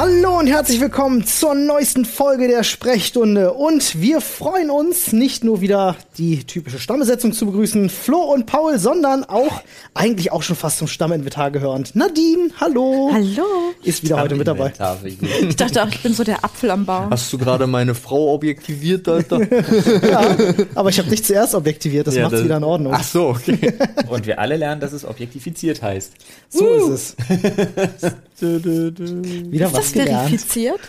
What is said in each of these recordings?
Hallo und herzlich willkommen zur neuesten Folge der Sprechstunde. Und wir freuen uns, nicht nur wieder die typische Stammbesetzung zu begrüßen, Flo und Paul, sondern auch eigentlich auch schon fast zum Stamminventar gehörend. Nadine, hallo. Hallo. Ist wieder heute mit dabei. Ich dachte auch, ich bin so der Apfel am Baum. Hast du gerade meine Frau objektiviert, Alter? Ja, aber ich habe dich zuerst objektiviert, das Ja, macht's das- wieder in Ordnung. Ach so, okay. Und wir alle lernen, dass es objektifiziert heißt. so ist es. Wieder Ist was das gelernt. verifiziert?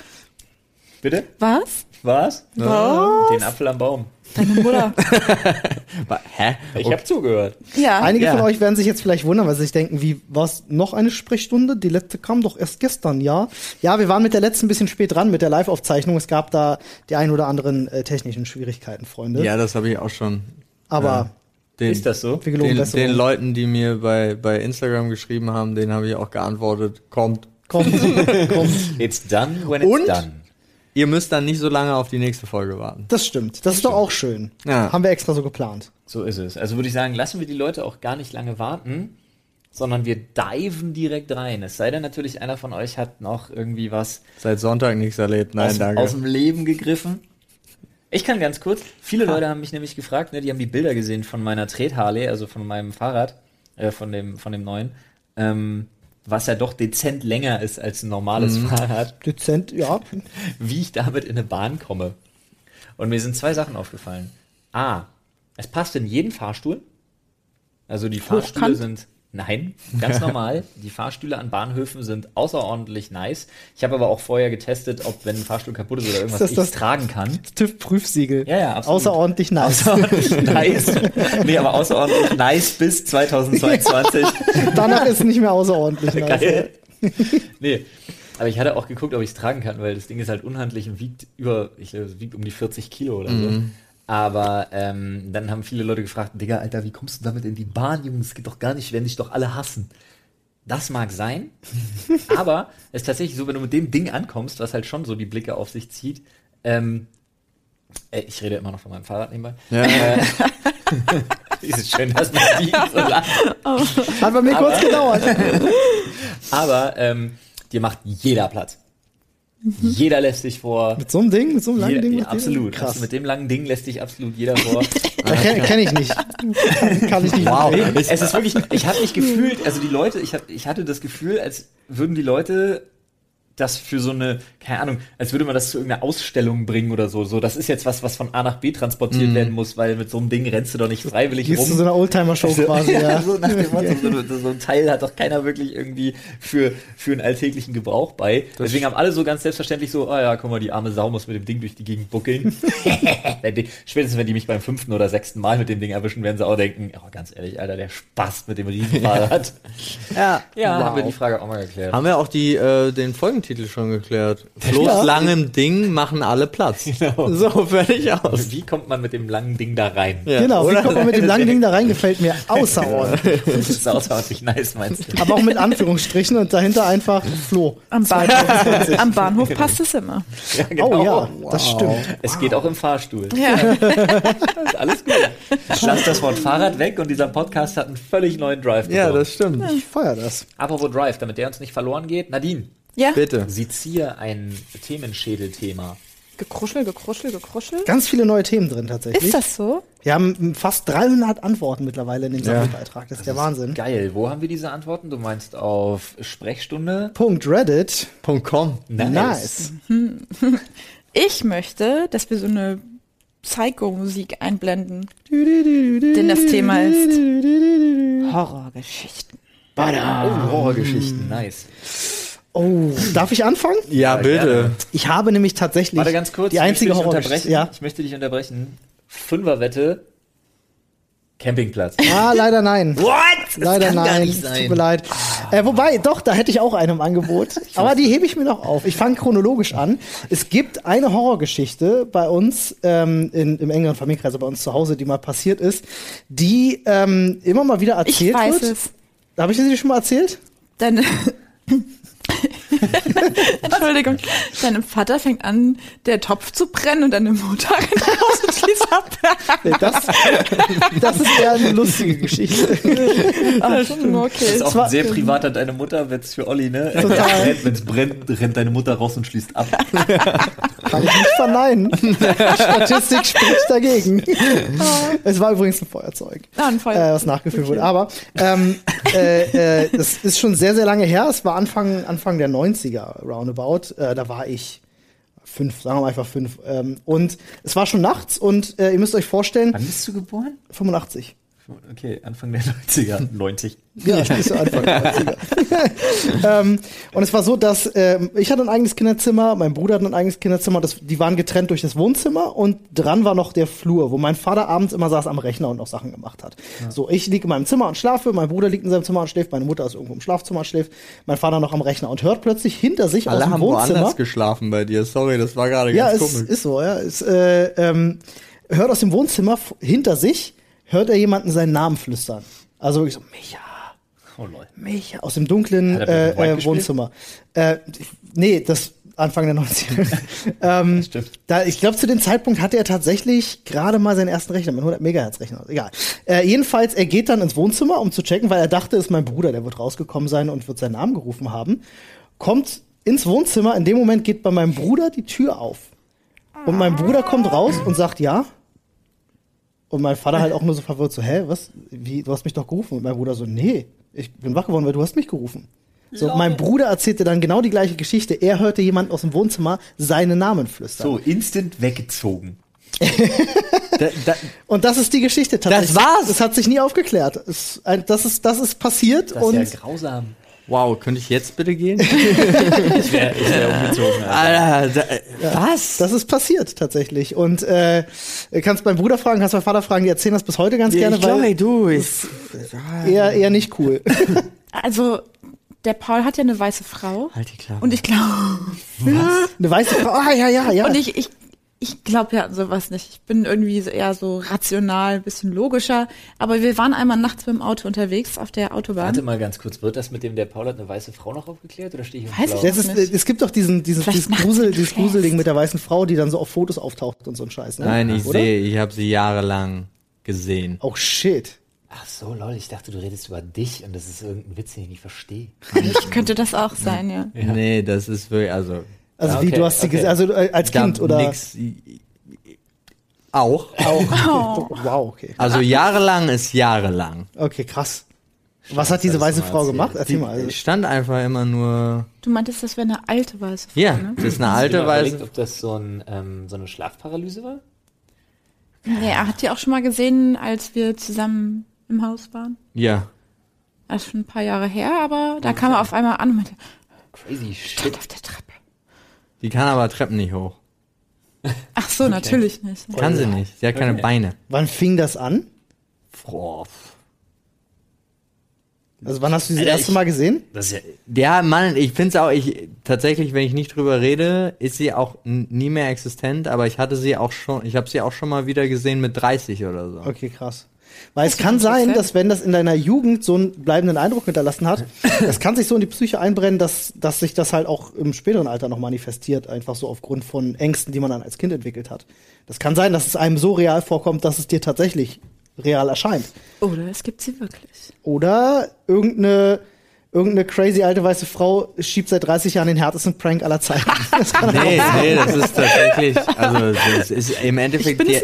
Bitte? Was? Was? Was? Den Apfel am Baum. Deine Mutter. Hä? Ich habe zugehört. Ja. Einige Ja. von euch werden sich jetzt vielleicht wundern, weil sie sich denken, wie was noch eine Sprechstunde? Die letzte kam doch erst gestern, ja? Ja, wir waren mit der letzten ein bisschen spät dran mit der Live-Aufzeichnung. Es gab da die ein oder anderen äh, technischen Schwierigkeiten, Freunde. Ja, das habe ich auch schon. Aber Den, Ist das so? den, den Leuten, die mir bei, bei Instagram geschrieben haben, denen habe ich auch geantwortet, kommt. kommt, kommt. It's done when it's Und? done. Ihr müsst dann nicht so lange auf die nächste Folge warten. Das stimmt. Das ist doch auch schön. Ja. Haben wir extra so geplant. So ist es. Also würde ich sagen, lassen wir die Leute auch gar nicht lange warten, sondern wir diven direkt rein. Es sei denn natürlich, einer von euch hat noch irgendwie was Seit Sonntag nichts erlebt. Nein, aus, danke. aus dem Leben gegriffen. Ich kann ganz kurz, viele Leute haben mich nämlich gefragt, ne, die haben die Bilder gesehen von meiner Tret-Harley, also von meinem Fahrrad, äh, von dem, von dem neuen, ähm, was ja doch dezent länger ist als ein normales Fahrrad, Dezent, ja. wie ich damit in eine Bahn komme. Und mir sind zwei Sachen aufgefallen. A, es passt in jeden Fahrstuhl. Also die Fahrstühle Hochkant? sind, nein, ganz normal. Die Fahrstühle an Bahnhöfen sind außerordentlich nice. Ich habe aber auch vorher getestet, ob wenn ein Fahrstuhl kaputt ist oder irgendwas, das ich das- es tragen kann. TÜV-Prüfsiegel. Ja, ja, absolut. Außerordentlich nice. Außerordentlich nice. Nee, aber außerordentlich nice bis 2022. Danach ist es nicht mehr außerordentlich nice. Geil. Nee. Aber ich hatte auch geguckt, ob ich es tragen kann, weil das Ding ist halt unhandlich und wiegt über, ich glaube, es wiegt um die 40 Kilo oder so. Aber ähm, dann haben viele Leute gefragt, Digga, Alter, wie kommst du damit in die Bahn, Junge? Das geht doch gar nicht, werden dich doch alle hassen. Das mag sein, aber es ist tatsächlich so, wenn du mit dem Ding ankommst, was halt schon so die Blicke auf sich zieht, ähm, äh, ich rede immer noch von meinem Fahrrad nebenbei. Ja. Äh, ist es schön, dass man die so lacht. Hat bei mir kurz gedauert. Aber ähm, dir macht jeder Platz. Jeder lässt sich vor. Mit so einem Ding, mit so einem langen Jeder, Ding. absolut. Krass. Also mit dem langen Ding lässt sich absolut jeder vor. Kenne kenn ich nicht. Kann, kann ich nicht. Wow. es ist wirklich, ich habe mich gefühlt, also die Leute, ich, hab, ich hatte das Gefühl, als würden die Leute das für so eine, keine Ahnung, als würde man das zu irgendeiner Ausstellung bringen oder so. So, das ist jetzt was, was von A nach B transportiert werden muss, weil mit so einem Ding rennst du doch nicht freiwillig Gehst rum. zu so einer Oldtimer-Show Also, quasi, ja. so nach dem Motto, so, so, ein Teil hat doch keiner wirklich irgendwie für, für einen alltäglichen Gebrauch bei. Deswegen haben alle so ganz selbstverständlich so, ah ja, guck mal, die arme Sau muss mit dem Ding durch die Gegend buckeln. Spätestens wenn die mich beim fünften oder sechsten Mal mit dem Ding erwischen, werden sie auch denken, oh, ganz ehrlich, Alter, der Spaß mit dem Riesenfahrrad. ja. ja, Wow. haben wir die Frage auch mal geklärt. Haben wir auch die, äh, den Folgentitel schon geklärt. Flo's Ja. langem Ding machen alle Platz. So, fertig aus. Wie kommt man mit dem langen Ding da rein? Ja, Genau, wie oder? kommt man mit dem langen Ding da rein? Gefällt mir außerordentlich. Das ist außerordentlich nice, meinst du? Aber auch mit Anführungsstrichen und dahinter einfach Flo. Am Bahnhof, am Bahnhof passt es immer. Ja, Oh ja, das stimmt. Es geht auch im Fahrstuhl. Ja. Ist alles gut. Lass das Wort Fahrrad weg und dieser Podcast hat einen völlig neuen Drive Ja, bekommen. das stimmt. Ich feier das. Apropos Drive, damit der uns nicht verloren geht. Nadine, Ja. Bitte. sezier ein Themenschädelthema. Gekruschel, gekruschel, gekruschel. Ganz viele neue Themen drin tatsächlich. Ist das so? Wir haben fast 300 Antworten mittlerweile in dem Ja. Sammelbeitrag. Das ist der Wahnsinn. Geil. Wo haben wir diese Antworten? Du meinst auf Sprechstunde? Punkt Reddit. Punkt .com. Nice. Ich möchte, dass wir so eine Psycho-Musik einblenden. Denn das Thema ist Horrorgeschichten. Oh, Horrorgeschichten. Nice. Oh, darf ich anfangen? Ja, Ja, bitte. gerne. Ich habe nämlich tatsächlich Warte ganz kurz. die einzige ich möchte dich Horrorgeschichte. unterbrechen. Ja. Ich möchte dich unterbrechen. Fünferwette. Campingplatz. Ah, leider nein. What? Leider nein. Es Tut mir leid. Äh, wobei, doch, da hätte ich auch eine im Angebot. Aber die hebe ich mir noch auf. Ich fange chronologisch an. Es gibt eine Horrorgeschichte bei uns ähm, in, im engeren Familienkreis, also bei uns zu Hause, die mal passiert ist, die ähm, immer mal wieder Ich erzählt weiß wird. es. Habe ich sie schon mal erzählt? Deine, Entschuldigung. Deinem Vater fängt an, der Topf zu brennen und deine Mutter rennt raus und schließt ab. Nee, das, das ist eher eine lustige Geschichte. Das okay. ist auch sehr privater deine Mutter, wenn's für Olli, ne? Total. Wenn es brennt, rennt deine Mutter raus und schließt ab. Kann ich nicht verneinen. Statistik spricht dagegen. Es war übrigens ein Feuerzeug. Ah, ein Feuer. äh, was nachgefüllt wurde. Aber ähm, äh, äh, das ist schon sehr, sehr lange her. Es war Anfang, Anfang der 90er roundabout. Äh, da war ich fünf, sagen wir mal einfach fünf. Ähm, und es war schon nachts und äh, ihr müsst euch vorstellen, Wann bist du geboren? 85. Okay, Anfang der 90er. 90. Ja, nicht so Anfang der 90er. ähm, und es war so, dass ähm, ich hatte ein eigenes Kinderzimmer, mein Bruder hatte ein eigenes Kinderzimmer, das, die waren getrennt durch das Wohnzimmer und dran war noch der Flur, wo mein Vater abends immer saß am Rechner und noch Sachen gemacht hat. So, ich liege in meinem Zimmer und schlafe, mein Bruder liegt in seinem Zimmer und schläft, meine Mutter ist irgendwo im Schlafzimmer und schläft, mein Vater noch am Rechner und hört plötzlich hinter sich Alle aus dem haben Wohnzimmer. woanders geschlafen bei dir. Sorry, das war gerade Ja, ganz es komisch. ist so, ja. Es, äh, ähm, hört aus dem Wohnzimmer hinter sich, hört er jemanden seinen Namen flüstern. Also wirklich so, Micha, Oh lol. Micha, aus dem dunklen äh, äh? Wohnzimmer. Äh, nee, das Anfang der 90er. ähm, Stimmt. da, ich glaube, zu dem Zeitpunkt hatte er tatsächlich gerade mal seinen ersten Rechner, mit 100 Megahertz Rechner. Egal. Äh, jedenfalls, er geht dann ins Wohnzimmer, um zu checken, weil er dachte, es ist mein Bruder, der wird rausgekommen sein und wird seinen Namen gerufen haben. Kommt ins Wohnzimmer, in dem Moment geht bei meinem Bruder die Tür auf. Und mein Bruder kommt raus und sagt ja. Und mein Vater halt auch nur so verwirrt, so, hä, was? Wie, du hast mich doch gerufen. Und mein Bruder so, nee, ich bin wach geworden, weil du hast mich gerufen. So, mein Bruder erzählte dann genau die gleiche Geschichte. Er hörte jemanden aus dem Wohnzimmer seinen Namen flüstern. So, instant weggezogen. Da, da, Und das ist die Geschichte tatsächlich. war's? Das hat sich nie aufgeklärt. Es, das, ist, das ist passiert Das und ist ja grausam. Wow, könnte ich jetzt bitte gehen? Ich wäre ich wär umgezogen. Alter. Alter, da, äh, was? das ist passiert tatsächlich. Und äh, kannst meinen Bruder fragen, kannst meinen Vater fragen, die erzählen das bis heute ganz gerne, ich glaube, du, ich, eher, eher nicht cool. Also, der Paul hat ja eine weiße Frau. halt die Klappe. Und ich glaube, Eine weiße Frau. Ah, ja, ja, ja. und ich, ich, ich glaube ja an sowas nicht. Ich bin irgendwie eher so rational, ein bisschen logischer. Aber wir waren einmal nachts mit dem Auto unterwegs auf der Autobahn. Warte mal ganz kurz, wird das mit dem, der Paul hat eine weiße Frau noch aufgeklärt oder stehe ich auf Weiß Blau? ich ist, nicht. es gibt doch diesen, diesen, dieses, Grusel, dieses. Gruselding mit der weißen Frau, die dann so auf Fotos auftaucht und so ein Scheiß. Ne? Nein, ich Oder? sehe, ich habe sie jahrelang gesehen. Oh shit. Ach so, lol, ich dachte, du redest über dich und das ist irgendein Witz, den ich nicht verstehe. Ich könnte das auch sein, ja. Ja. Nee, das ist wirklich, also Also wie okay, du hast sie okay. gesehen, also äh, als Kind oder nix. Auch. auch. Wow, okay. Also jahrelang ist jahrelang. Okay, krass. Was hat diese weiße Frau gemacht? Erzähl mal. Also, Ich stand einfach immer nur. Du meintest, das wäre eine alte weiße Frau, Ja, ne? das ist eine alte mal überlegt, weiße. ob das so, ein, ähm, so eine Schlafparalyse war? Nee, er hat die auch schon mal gesehen, als wir zusammen im Haus waren. Ja. Das ist schon ein paar Jahre her, aber da kam er auf einmal an und meinte, Crazy shit. stand auf der Treppe. Die kann aber Treppen nicht hoch. Ach so, natürlich nicht. Kann sie nicht. Sie hat keine Okay. Beine. wann fing das an? Boah, Also wann hast du sie das erste Mal gesehen? das ist ja, Ja, Mann, ich find's auch, ich, tatsächlich, wenn ich nicht drüber rede, ist sie auch nie mehr existent, aber ich hatte sie auch schon, ich habe sie auch schon mal wieder gesehen mit 30 oder so. Okay, krass. Weil es kann sein, dass wenn das in deiner Jugend so einen bleibenden Eindruck hinterlassen hat, das kann sich so in die Psyche einbrennen, dass, dass sich das halt auch im späteren Alter noch manifestiert, einfach so aufgrund von Ängsten, die man dann als Kind entwickelt hat. Das kann sein, dass es einem so real vorkommt, dass es dir tatsächlich real erscheint. Oder es gibt sie wirklich. Oder irgendeine, irgendeine crazy alte weiße Frau schiebt seit 30 Jahren den härtesten Prank aller Zeiten. Nee, nee, das ist tatsächlich, also das ist im Endeffekt, die,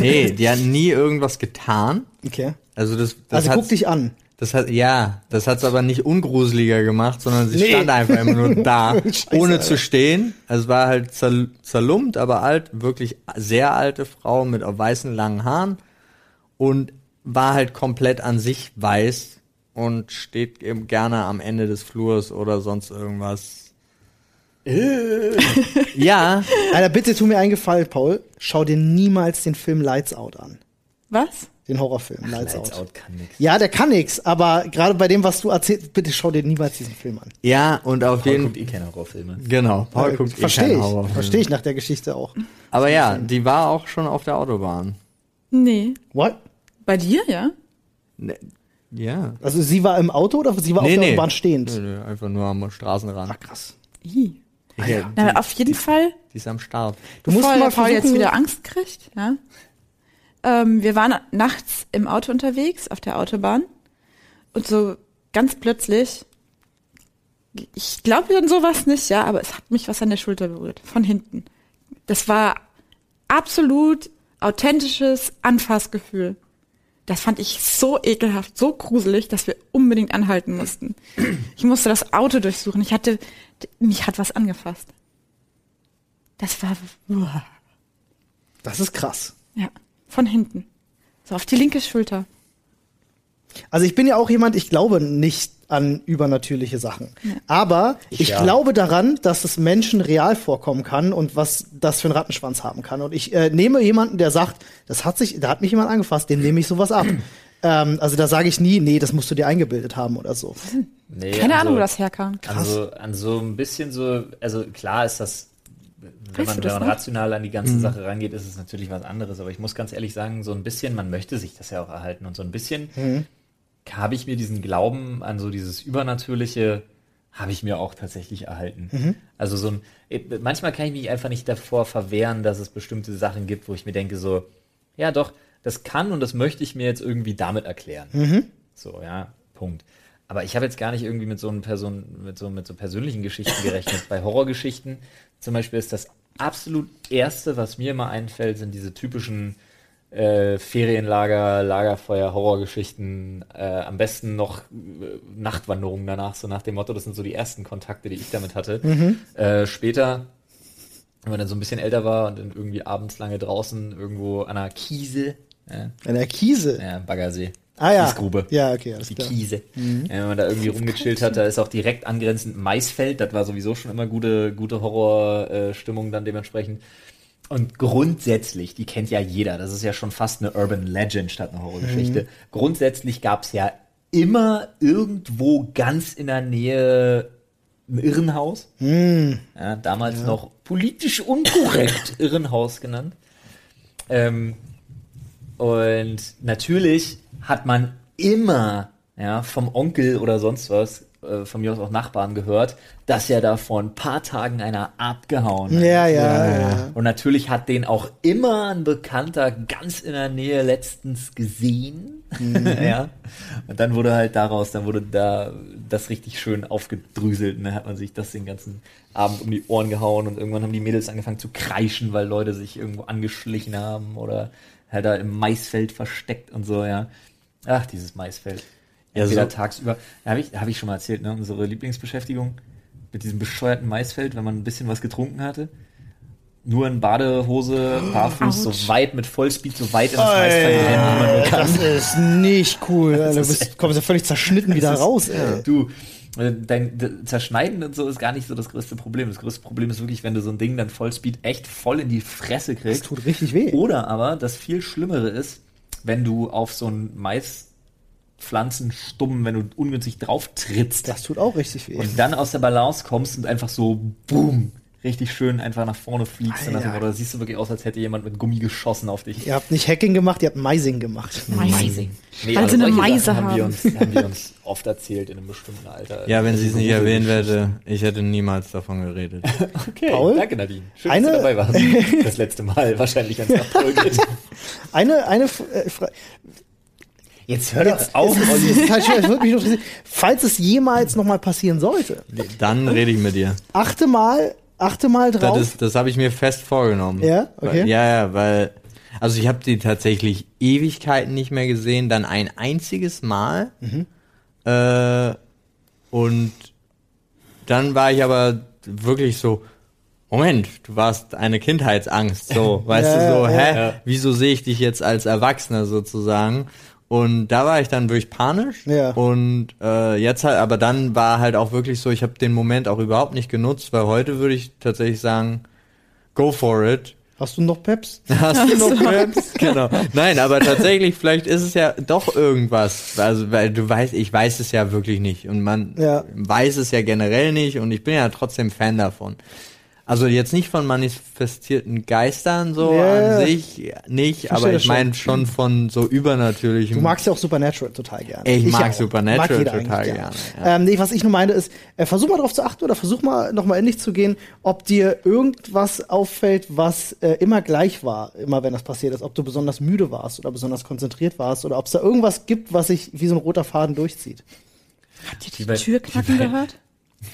nee, die hat nie irgendwas getan. Okay. Also das, das Also hat, guck dich an. das hat, ja, das hat's aber nicht ungruseliger gemacht, sondern sie Nee. stand einfach immer nur da, Scheiße, ohne Alter. zu stehen. Also es war halt zer, zerlumpt, aber alt, wirklich sehr alte Frau mit weißen langen Haaren und war halt komplett an sich weiß und steht eben gerne am Ende des Flurs oder sonst irgendwas. ja, Alter, bitte tu mir einen Gefallen, Paul. Schau dir niemals den Film Lights Out an. Was? Den Horrorfilm Lights, Lights Out. Out kann nix. Ja, der kann nix, aber gerade bei dem, was du erzählst, bitte schau dir niemals diesen Film an. ja und auf Paul jeden guckt eh keine Horrorfilme. Genau, Paul guckt eh Verstehe keinen ich. Horrorfilm. Verstehe ich nach der Geschichte auch. Aber ja, die war auch schon auf der Autobahn. Nee. What? Bei dir, ja? Ne, ja. Also sie war im Auto oder sie war auf der Autobahn stehend? Nö, nö, einfach nur am Straßenrand. Ach, krass. I. Ja, Na, die, auf jeden Fall, die ist am Start. Du musst mal Paul jetzt wieder Angst kriegt, ja. Ähm, wir waren nachts im Auto unterwegs, auf der Autobahn. Und so ganz plötzlich, ich glaube an sowas nicht, ja, aber es hat mich was an der Schulter berührt, von hinten. Das war absolut authentisches Anfassgefühl. Das fand ich so ekelhaft, so gruselig, dass wir unbedingt anhalten mussten. Ich musste das Auto durchsuchen. Ich hatte, mich hat was angefasst. Das war, uah. Das ist krass. ja, von hinten. So auf die linke Schulter. Also ich bin ja auch jemand, ich glaube nicht an übernatürliche Sachen. Aber ich, ja. glaube daran, dass es Menschen real vorkommen kann und was das für einen Rattenschwanz haben kann. Und ich äh, nehme jemanden, der sagt, das hat sich, da hat mich jemand angefasst, dem nehme ich sowas ab. ähm, also da sage ich nie, nee, das musst du dir eingebildet haben oder so. Nee, Keine also, Ahnung, wo das herkam. An so, an so ein bisschen so, also klar ist das, wenn man, wenn man rational an die ganze Sache rangeht, ist es natürlich was anderes. Aber ich muss ganz ehrlich sagen, so ein bisschen, man möchte sich das ja auch erhalten. Und so ein bisschen habe ich mir diesen Glauben an so dieses Übernatürliche, habe ich mir auch tatsächlich erhalten. Also so ein, eh, manchmal kann ich mich einfach nicht davor verwehren, dass es bestimmte Sachen gibt, wo ich mir denke so, ja doch, das kann und das möchte ich mir jetzt irgendwie damit erklären. So, ja, Punkt. Aber ich habe jetzt gar nicht irgendwie mit so einem Person, mit so, mit so persönlichen Geschichten gerechnet. Bei Horrorgeschichten zum Beispiel ist das absolut erste, was mir immer einfällt, sind diese typischen äh, Ferienlager, Lagerfeuer, Horrorgeschichten, äh, am besten noch äh, Nachtwanderungen danach, so nach dem Motto, das sind so die ersten Kontakte, die ich damit hatte. Äh, später, wenn man dann so ein bisschen älter war und dann irgendwie abends lange draußen irgendwo an einer Kiese, An der Kiese. ja Baggersee, Ah ja. Kiesgrube. Ja, okay, alles Die klar. Kiese. Ja, wenn man da irgendwie rumgechillt hat, da ist auch direkt angrenzend Maisfeld. Das war sowieso schon immer gute, gute Horrorstimmung dann dementsprechend. Und grundsätzlich, die kennt ja jeder, das ist ja schon fast eine Urban Legend statt eine Horrorgeschichte. Grundsätzlich gab es ja immer irgendwo ganz in der Nähe ein Irrenhaus. Ja, damals noch politisch unkorrekt Irrenhaus genannt. Ähm, und natürlich hat man immer ja, vom Onkel oder sonst was, äh, von mir aus auch Nachbarn gehört, dass ja da vor ein paar Tagen einer abgehauen hat. Ja, ja, ja. Und natürlich hat den auch immer ein Bekannter ganz in der Nähe letztens gesehen. ja. Und dann wurde halt daraus, dann wurde da das richtig schön aufgedrüselt. Und dann hat man sich das den ganzen Abend um die Ohren gehauen und irgendwann haben die Mädels angefangen zu kreischen, weil Leute sich irgendwo angeschlichen haben oder halt da im Maisfeld versteckt und so, ja. Ach, dieses Maisfeld. Ja, Ja, wieder so- tagsüber. Habe ich, hab ich schon mal erzählt, ne? Unsere Lieblingsbeschäftigung mit diesem bescheuerten Maisfeld, wenn man ein bisschen was getrunken hatte. Nur in Badehose, barfuß, Ouch. so weit mit Vollspeed, so weit in das Maisfeld rennen, wie man nur kann. Das ist nicht cool. Du bist, kommst ja völlig zerschnitten wieder ist- raus, ey. Du, äh, dein Zerschneiden und so ist gar nicht so das größte Problem. Das größte Problem ist wirklich, wenn du so ein Ding dann Vollspeed echt voll in die Fresse Das kriegst. tut richtig weh. Oder aber, das viel Schlimmere ist, wenn du auf so ein Maispflanzenstummen, wenn du ungünstig drauf trittst Das tut auch richtig weh. und dann aus der Balance kommst und einfach so, boom, richtig schön einfach nach vorne fliegst. Und das, oder siehst du wirklich aus, als hätte jemand mit Gummi geschossen auf dich. Ihr habt nicht Hacking gemacht, ihr habt Meising gemacht. Meising. Nee, sie eine Meise haben. Wir haben. uns, haben wir uns oft erzählt in einem bestimmten Alter. Ja, wenn sie es nicht erwähnen werde, ich hätte niemals davon geredet. Okay, Paul? danke Nadine. Schön, Eine- dass du dabei warst. Das letzte Mal wahrscheinlich, wenn es nach Paul geht. Eine, eine äh, Fra Jetzt hör doch auf, Olli. halt falls es jemals nochmal passieren sollte, Dann rede ich mit dir. achte mal, achte mal drauf. Das, das habe ich mir fest vorgenommen. Ja? Okay. Weil, ja, ja, weil, also ich habe die tatsächlich Ewigkeiten nicht mehr gesehen, dann ein einziges Mal. Mhm. Äh, und dann war ich aber wirklich so, Moment, du warst eine Kindheitsangst, so, weißt Ja, du, so, hä, ja. wieso sehe ich dich jetzt als Erwachsener sozusagen? Und da war ich dann wirklich panisch. Ja. Und äh, jetzt halt, aber dann war halt auch wirklich so, ich habe den Moment auch überhaupt nicht genutzt, weil heute würde ich tatsächlich sagen, go for it. Hast du noch Peps? Hast du noch Cramps? Genau. Nein, aber tatsächlich, vielleicht ist es ja doch irgendwas. Also, weil du weißt, ich weiß es ja wirklich nicht. Und man Ja. weiß es ja generell nicht und ich bin ja trotzdem Fan davon. Also jetzt nicht von manifestierten Geistern so Ja. an sich nicht, Verstehe aber ich meine schon von so übernatürlichem. Du magst ja auch Supernatural total gerne. Ich mag ja. Supernatural Mag total gerne, ja. Ähm, nee, was ich nur meinte ist, äh, versuch mal darauf zu achten oder versuch mal nochmal in dich zu gehen, ob dir irgendwas auffällt, was äh, immer gleich war, immer wenn das passiert ist. Ob du besonders müde warst oder besonders konzentriert warst oder ob es da irgendwas gibt, was sich wie so ein roter Faden durchzieht. Habt ihr die bei- Tür knacken gehört?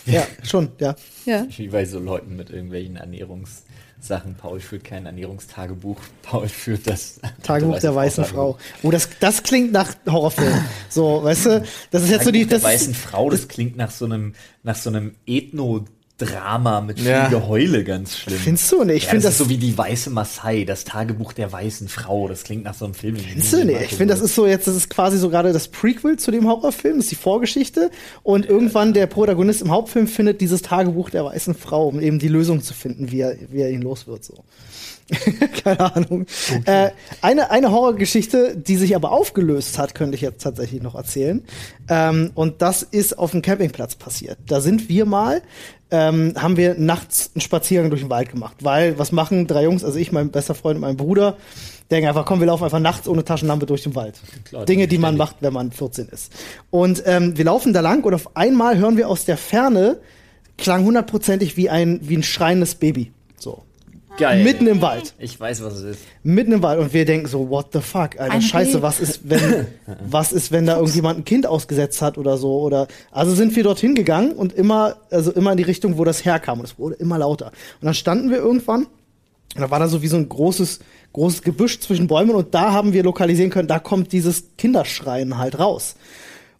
Ja, schon, ja. Ja. Wie bei so Leuten mit irgendwelchen Ernährungssachen. Paul führt kein Ernährungstagebuch. Paul führt das Tagebuch der weißen Frau. Oh, das, das klingt nach Horrorfilm. So, weißt du, das ist jetzt so die. Tagebuch der Das weißen Frau, das klingt nach so einem, nach so einem Ethno-Drama mit viel Ja. Geheule ganz schlimm. Findest du? Nee, ich ja, find das, das- ist so wie die weiße Maasai, das Tagebuch der weißen Frau. Das klingt nach so einem Film. Findest du? Nee, ich finde, das ist so jetzt, das ist quasi so gerade das Prequel zu dem Horrorfilm, das ist die Vorgeschichte. Und irgendwann der Protagonist im Hauptfilm findet dieses Tagebuch der weißen Frau, um eben die Lösung zu finden, wie er, wie er ihn los wird. So. Keine Ahnung. Äh, eine, eine Horrorgeschichte, die sich aber aufgelöst hat, könnte ich jetzt tatsächlich noch erzählen. Ähm, und das ist auf dem Campingplatz passiert. Da sind wir mal, ähm, haben wir nachts einen Spaziergang durch den Wald gemacht. Weil, was machen drei Jungs, also ich, mein bester Freund und mein Bruder, denken einfach, komm, wir laufen einfach nachts ohne Taschenlampe durch den Wald. Klar, Dinge, die man macht, wenn man 14 ist. Und ähm, wir laufen da lang und auf einmal hören wir aus der Ferne, klang hundertprozentig wie ein, wie ein schreiendes Baby. So. Geil. Mitten im Wald. Ich weiß, was es ist. Mitten im Wald und wir denken so, what the fuck, Alter, Ein scheiße, was ist, wenn, was ist, wenn da irgendjemand ein Kind ausgesetzt hat oder so, oder, also sind wir dorthin gegangen und immer, also immer in die Richtung, wo das herkam und es wurde immer lauter. Und dann standen wir irgendwann und da war da so wie so ein großes, großes Gebüsch zwischen Bäumen und da haben wir lokalisieren können, da kommt dieses Kinderschreien halt raus.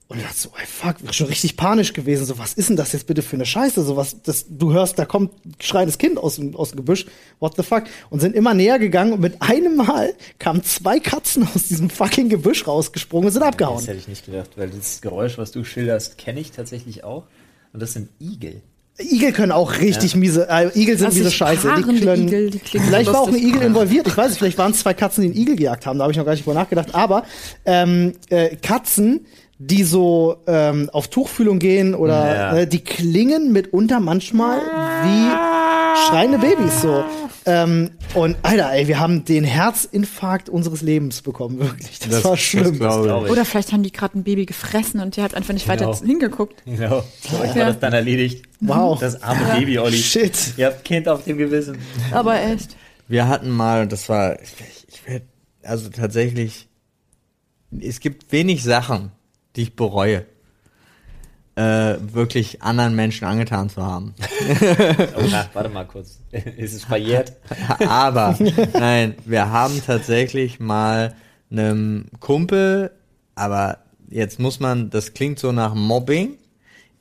Und ich dachte so, ey, fuck, wir schon richtig panisch gewesen. So, was ist denn das jetzt bitte für eine Scheiße? So was, das, du hörst, da kommt ein schreiendes Kind aus dem, aus dem Gebüsch. What the fuck? Und sind immer näher gegangen und mit einem Mal kamen zwei Katzen aus diesem fucking Gebüsch rausgesprungen und sind Das abgehauen. hätte ich nicht gedacht, weil das Geräusch, was du schilderst, kenne ich tatsächlich auch. Und das sind Igel. Igel können auch richtig miese, äh, Igel sind Also miese Scheiße. Die können, Igel, die vielleicht war auch ein. Igel involviert. Ich weiß nicht, vielleicht waren es zwei Katzen, die einen Igel gejagt haben. Da habe ich noch gar nicht drüber nachgedacht. Aber ähm, äh, Katzen, die so ähm, auf Tuchfühlung gehen oder Ja. äh, die klingen mitunter manchmal wie schreiende Babys so. Ähm, und Alter, ey, wir haben den Herzinfarkt unseres Lebens bekommen, wirklich. Das, war schlimm. ich. Oder vielleicht haben die gerade ein Baby gefressen und ihr habt einfach nicht weiter Genau. hingeguckt. Genau. Euch war Ja. das dann erledigt. Wow. Das arme Baby, Olli. Shit. Ihr habt Kind auf dem Gewissen. Aber echt. Wir hatten mal, das war, ich, ich werd, also tatsächlich, es gibt wenig Sachen, die ich bereue, äh, wirklich anderen Menschen angetan zu haben. Oh, na, warte mal kurz. Ist es verjährt? Aber, nein, wir haben tatsächlich mal einem Kumpel, aber jetzt muss man, das klingt so nach Mobbing,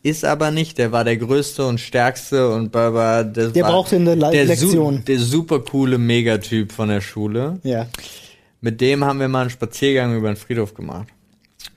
ist aber nicht, der war der größte und stärkste und bla bla, das Der war brauchte eine Le- der Lektion. Su der super coole Megatyp von der Schule. Ja. Mit dem haben wir mal einen Spaziergang über den Friedhof gemacht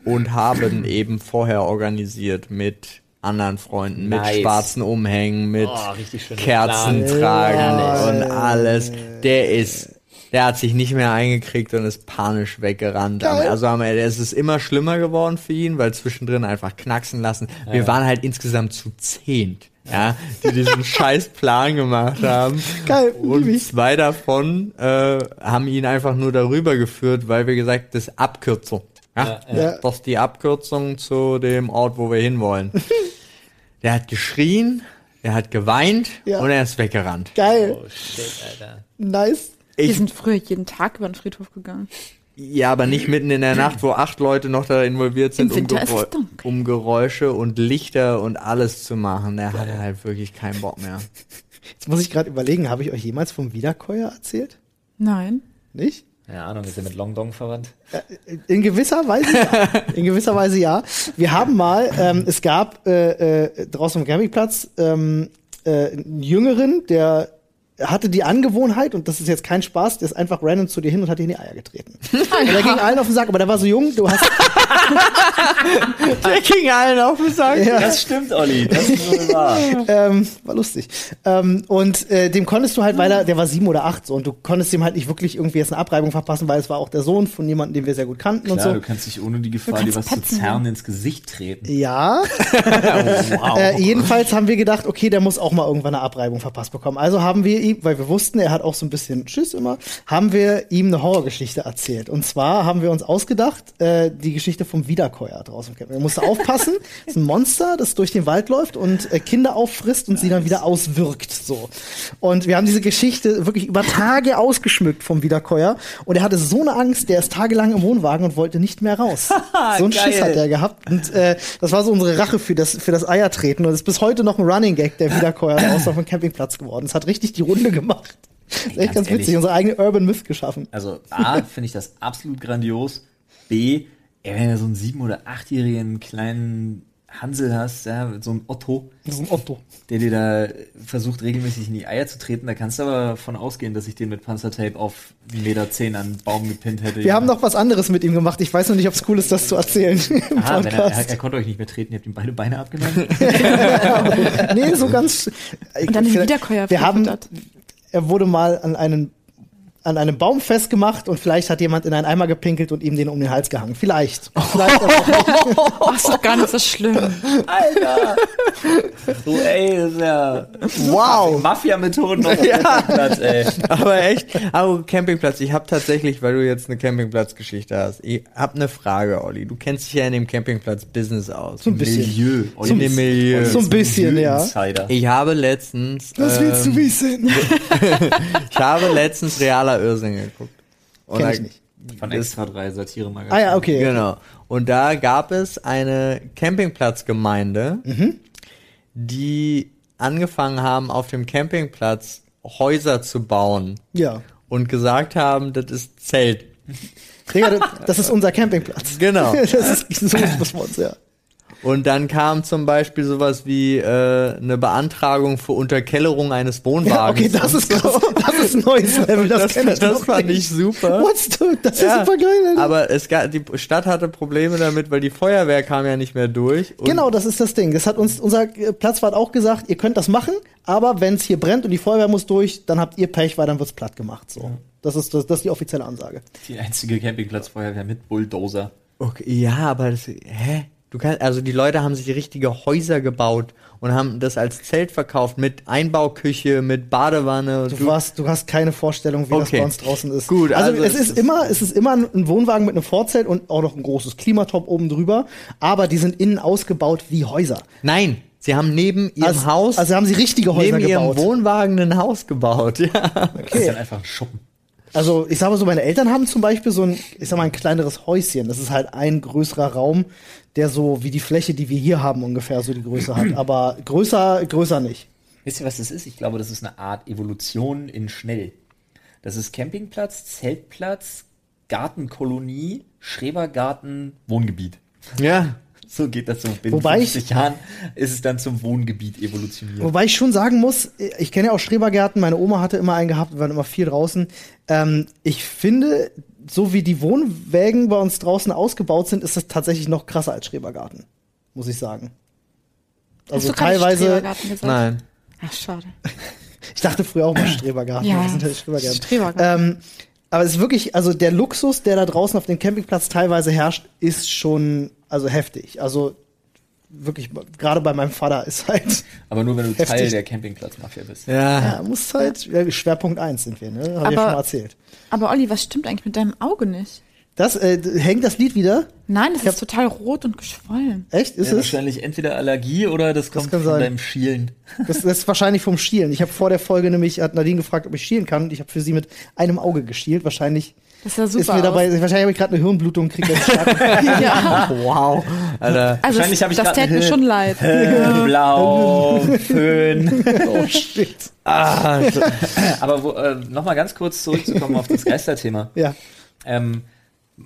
und haben eben vorher organisiert mit anderen Freunden, mit Nice. schwarzen Umhängen, mit Oh, Kerzen Plan. tragen und alles. Der ist, der hat sich nicht mehr eingekriegt und ist panisch weggerannt. Geil. Also am Ende, es ist immer schlimmer geworden für ihn, weil zwischendrin einfach knacksen lassen. Wir waren halt insgesamt zu zehnt. Ja, die diesen scheiß Plan gemacht haben. Geil, Und lieb ich. zwei davon äh, haben ihn einfach nur darüber geführt, weil wir gesagt, das ist Abkürzung. Ja, Ja. Das ist die Abkürzung zu dem Ort, wo wir hinwollen. der hat geschrien, er hat geweint Ja. und er ist weggerannt. Geil. Oh shit, Alter. Nice. Wir Ich, sind früher jeden Tag über den Friedhof gegangen. ja, aber nicht mitten in der Nacht, wo acht Leute noch da involviert sind, Im um, Geräu um Geräusche und Lichter und alles zu machen. Der hatte halt wirklich keinen Bock mehr. Jetzt muss ich gerade überlegen, habe ich euch jemals vom Wiederkäuer erzählt? Nein. Nicht? Keine Ahnung, ist er mit Long Dong verwandt? In gewisser Weise ja. In gewisser Weise ja. Wir haben mal, ähm, es gab äh, äh, draußen am Campingplatz ähm, äh, einen Jüngeren, der hatte die Angewohnheit, und das ist jetzt kein Spaß, der ist einfach random zu dir hin und hat dir in die Eier getreten. und der ging allen auf den Sack, aber der war so jung, du hast, Der ging allen auf den Sack. Ja. Das stimmt, Olli. Das ist wohl wahr. ähm, war lustig. Ähm, und äh, dem konntest du halt, weil er, der war sieben oder acht so, und du konntest dem halt nicht wirklich irgendwie jetzt eine Abreibung verpassen, weil es war auch der Sohn von jemandem, den wir sehr gut kannten und Klar, so. du kannst dich ohne die Gefahr, dir was petzen, zu zerren, ins Gesicht treten. Ja. Äh, jedenfalls haben wir gedacht, okay, der muss auch mal irgendwann eine Abreibung verpasst bekommen. Also haben wir ihm, weil wir wussten, er hat auch so ein bisschen Schiss immer, haben wir ihm eine Horrorgeschichte erzählt. Und zwar haben wir uns ausgedacht, äh, die Geschichte vom Wiederkäuer draußen. Er musste aufpassen, das ist ein Monster, das durch den Wald läuft und äh, Kinder auffrisst und sie dann wieder auswirkt. So. Und wir haben diese Geschichte wirklich über Tage ausgeschmückt vom Wiederkäuer. Und er hatte so eine Angst, der ist tagelang im Wohnwagen und wollte nicht mehr raus. so einen Schiss Geil. hat er gehabt. Und äh, das war so unsere Rache für das, für das Eiertreten. Und es ist bis heute noch ein Running Gag, der Wiederkäuer draußen auf dem Campingplatz geworden. Es hat richtig die Runde gemacht. Das ist echt ganz ganz witzig, unsere eigene Urban Myth geschaffen. Also A, finde ich das absolut grandios. B, ey, wenn du so einen sieben- oder achtjährigen kleinen Hansel hast, ja, so ein Otto, Das ist ein Otto. der dir da versucht regelmäßig in die Eier zu treten, da kannst du aber davon ausgehen, dass ich den mit Panzertape auf 1,10 Meter zehn an den Baum gepinnt hätte. Wir haben noch was anderes mit ihm gemacht. Ich weiß noch nicht, ob es cool ist, das zu erzählen Ah, wenn er, er, er konnte euch nicht mehr treten, ihr habt ihm beide Beine abgenommen. nee, so ganz. Und dann den Wiederkäuer Wir haben, er wurde mal an einen an einem Baum festgemacht und vielleicht hat jemand in einen Eimer gepinkelt und ihm den um den Hals gehangen. Vielleicht. Vielleicht Oh, ist doch gar nicht so schlimm. Alter! So, ey, das ist ja Wow. Mafia-Methoden auf dem Platz, ey. Aber echt, aber Campingplatz, ich habe tatsächlich, weil du jetzt eine Campingplatzgeschichte hast, ich habe eine Frage, Olli. Du kennst dich ja in dem Campingplatz-Business aus. so ein bisschen. Milieu. So ein Milieu. So ein bisschen, ja. Insider. Ich habe letztens, Was willst du ähm, wissen? ich habe letztens realer Irrsinn geguckt. Und Kenn ich nicht. Von Extra 3 Satire-Magazin. Ah ja, okay. Genau. Und da gab es eine Campingplatzgemeinde, die angefangen haben, auf dem Campingplatz Häuser zu bauen Ja. und gesagt haben, das ist Zelt. Digga, das- das ist unser Campingplatz. Genau. Das ist so ist das Wort, ja. Und dann kam zum Beispiel sowas wie äh, eine Beantragung für Unterkellerung eines ja. Wohnwagens. Okay, das ist krass. Das ist ein neues Level. Das, das, kenn das, ich noch fand nicht. ich super. What's the, das ist Ja, super geil. Alter. Aber es gab, die Stadt hatte Probleme damit, weil die Feuerwehr kam ja nicht mehr durch. Und Genau, das ist das Ding. Das hat uns unser äh, Platzwart auch gesagt, ihr könnt das machen, aber wenn es hier brennt und die Feuerwehr muss durch, dann habt ihr Pech, weil dann wird's platt gemacht. So. Das ist das, das ist die offizielle Ansage. Die einzige Campingplatzfeuerwehr mit Bulldozer. Okay, ja, aber das, hä? Du kannst, also die Leute haben sich richtige Häuser gebaut und haben das als Zelt verkauft mit Einbauküche, mit Badewanne. und Du, warst, du hast keine Vorstellung, wie das Okay. bei uns draußen ist. Gut, also, also es es ist ist- immer, es ist immer ein Wohnwagen mit einem Vorzelt und auch noch ein großes Klimatop oben drüber, aber die sind innen ausgebaut wie Häuser. Nein, sie haben neben ihrem also, Haus, Also haben sie richtige Häuser neben ihrem gebaut. Wohnwagen ein Haus gebaut. Ja. Das ist dann einfach ein Schuppen. Also ich sag mal so, meine Eltern haben zum Beispiel so ein, ich sag mal, ein kleineres Häuschen. Das ist halt ein größerer Raum, der so wie die Fläche, die wir hier haben, ungefähr so die Größe hat. Aber größer, größer nicht. Wisst ihr, was das ist? Ich glaube, das ist eine Art Evolution in schnell. Das ist Campingplatz, Zeltplatz, Gartenkolonie, Schrebergarten, Wohngebiet. ja. So geht das so. Binnen Wobei ich- 50 Jahren ist es dann zum Wohngebiet evolutioniert. Wobei ich schon sagen muss, ich kenne ja auch Schrebergärten, meine Oma hatte immer einen gehabt, wir waren immer viel draußen. Ähm, ich finde, so wie die Wohnwägen bei uns draußen ausgebaut sind, ist das tatsächlich noch krasser als Schrebergarten, muss ich sagen. Also Hast du gerade teilweise, Strebergarten gesagt? Nein. Ach, schade. ich dachte früher auch mal Strebergarten, Ja, sind halt Strebergärten. Strebergarten. Ähm, aber es ist wirklich, also der Luxus, der da draußen auf dem Campingplatz teilweise herrscht, ist schon, also heftig. Also wirklich, gerade bei meinem Vater ist halt, Aber nur wenn du Teil Heftig. der Campingplatzmafia bist. Ja. ja, muss halt, Schwerpunkt 1 sind wir, ne? Hab ich ja Aber- schon mal erzählt. Aber Olli, was stimmt eigentlich mit deinem Auge nicht? Das, äh, hängt das Lied wieder? Nein, das Ich hab- ist total rot und geschwollen. Echt? Ist Ja, es? wahrscheinlich entweder Allergie oder das kommt kann von sein. deinem Schielen. Das, das ist wahrscheinlich vom Schielen. Ich habe vor der Folge nämlich, hat Nadine gefragt, ob ich schielen kann. Und ich habe für sie mit einem Auge geschielt. Wahrscheinlich Das sah super ist mir dabei, aus. wahrscheinlich habe ich gerade eine Hirnblutung gekriegt. ja. Wow. Alter. Also Wahrscheinlich hab ich das täte mir schon leid. Blau, Föhn. oh shit. Ah, so- Aber wo, äh, nochmal ganz kurz zurückzukommen auf das Geisterthema. Ja. Ähm,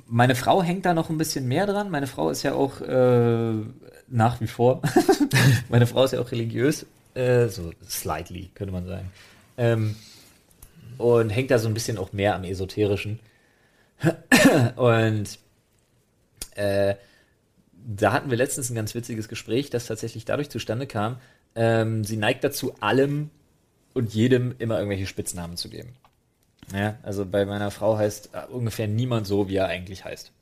meine Frau hängt da noch ein bisschen mehr dran. Meine Frau ist ja auch äh, nach wie vor, meine Frau ist ja auch religiös, äh, so slightly, könnte man sagen. Ähm, und hängt da so ein bisschen auch mehr am Esoterischen. Und äh, da hatten wir letztens ein ganz witziges Gespräch, das tatsächlich dadurch zustande kam. Ähm, sie neigt dazu, allem und jedem immer irgendwelche Spitznamen zu geben. Ja, also bei meiner Frau heißt äh, ungefähr niemand so, wie er eigentlich heißt.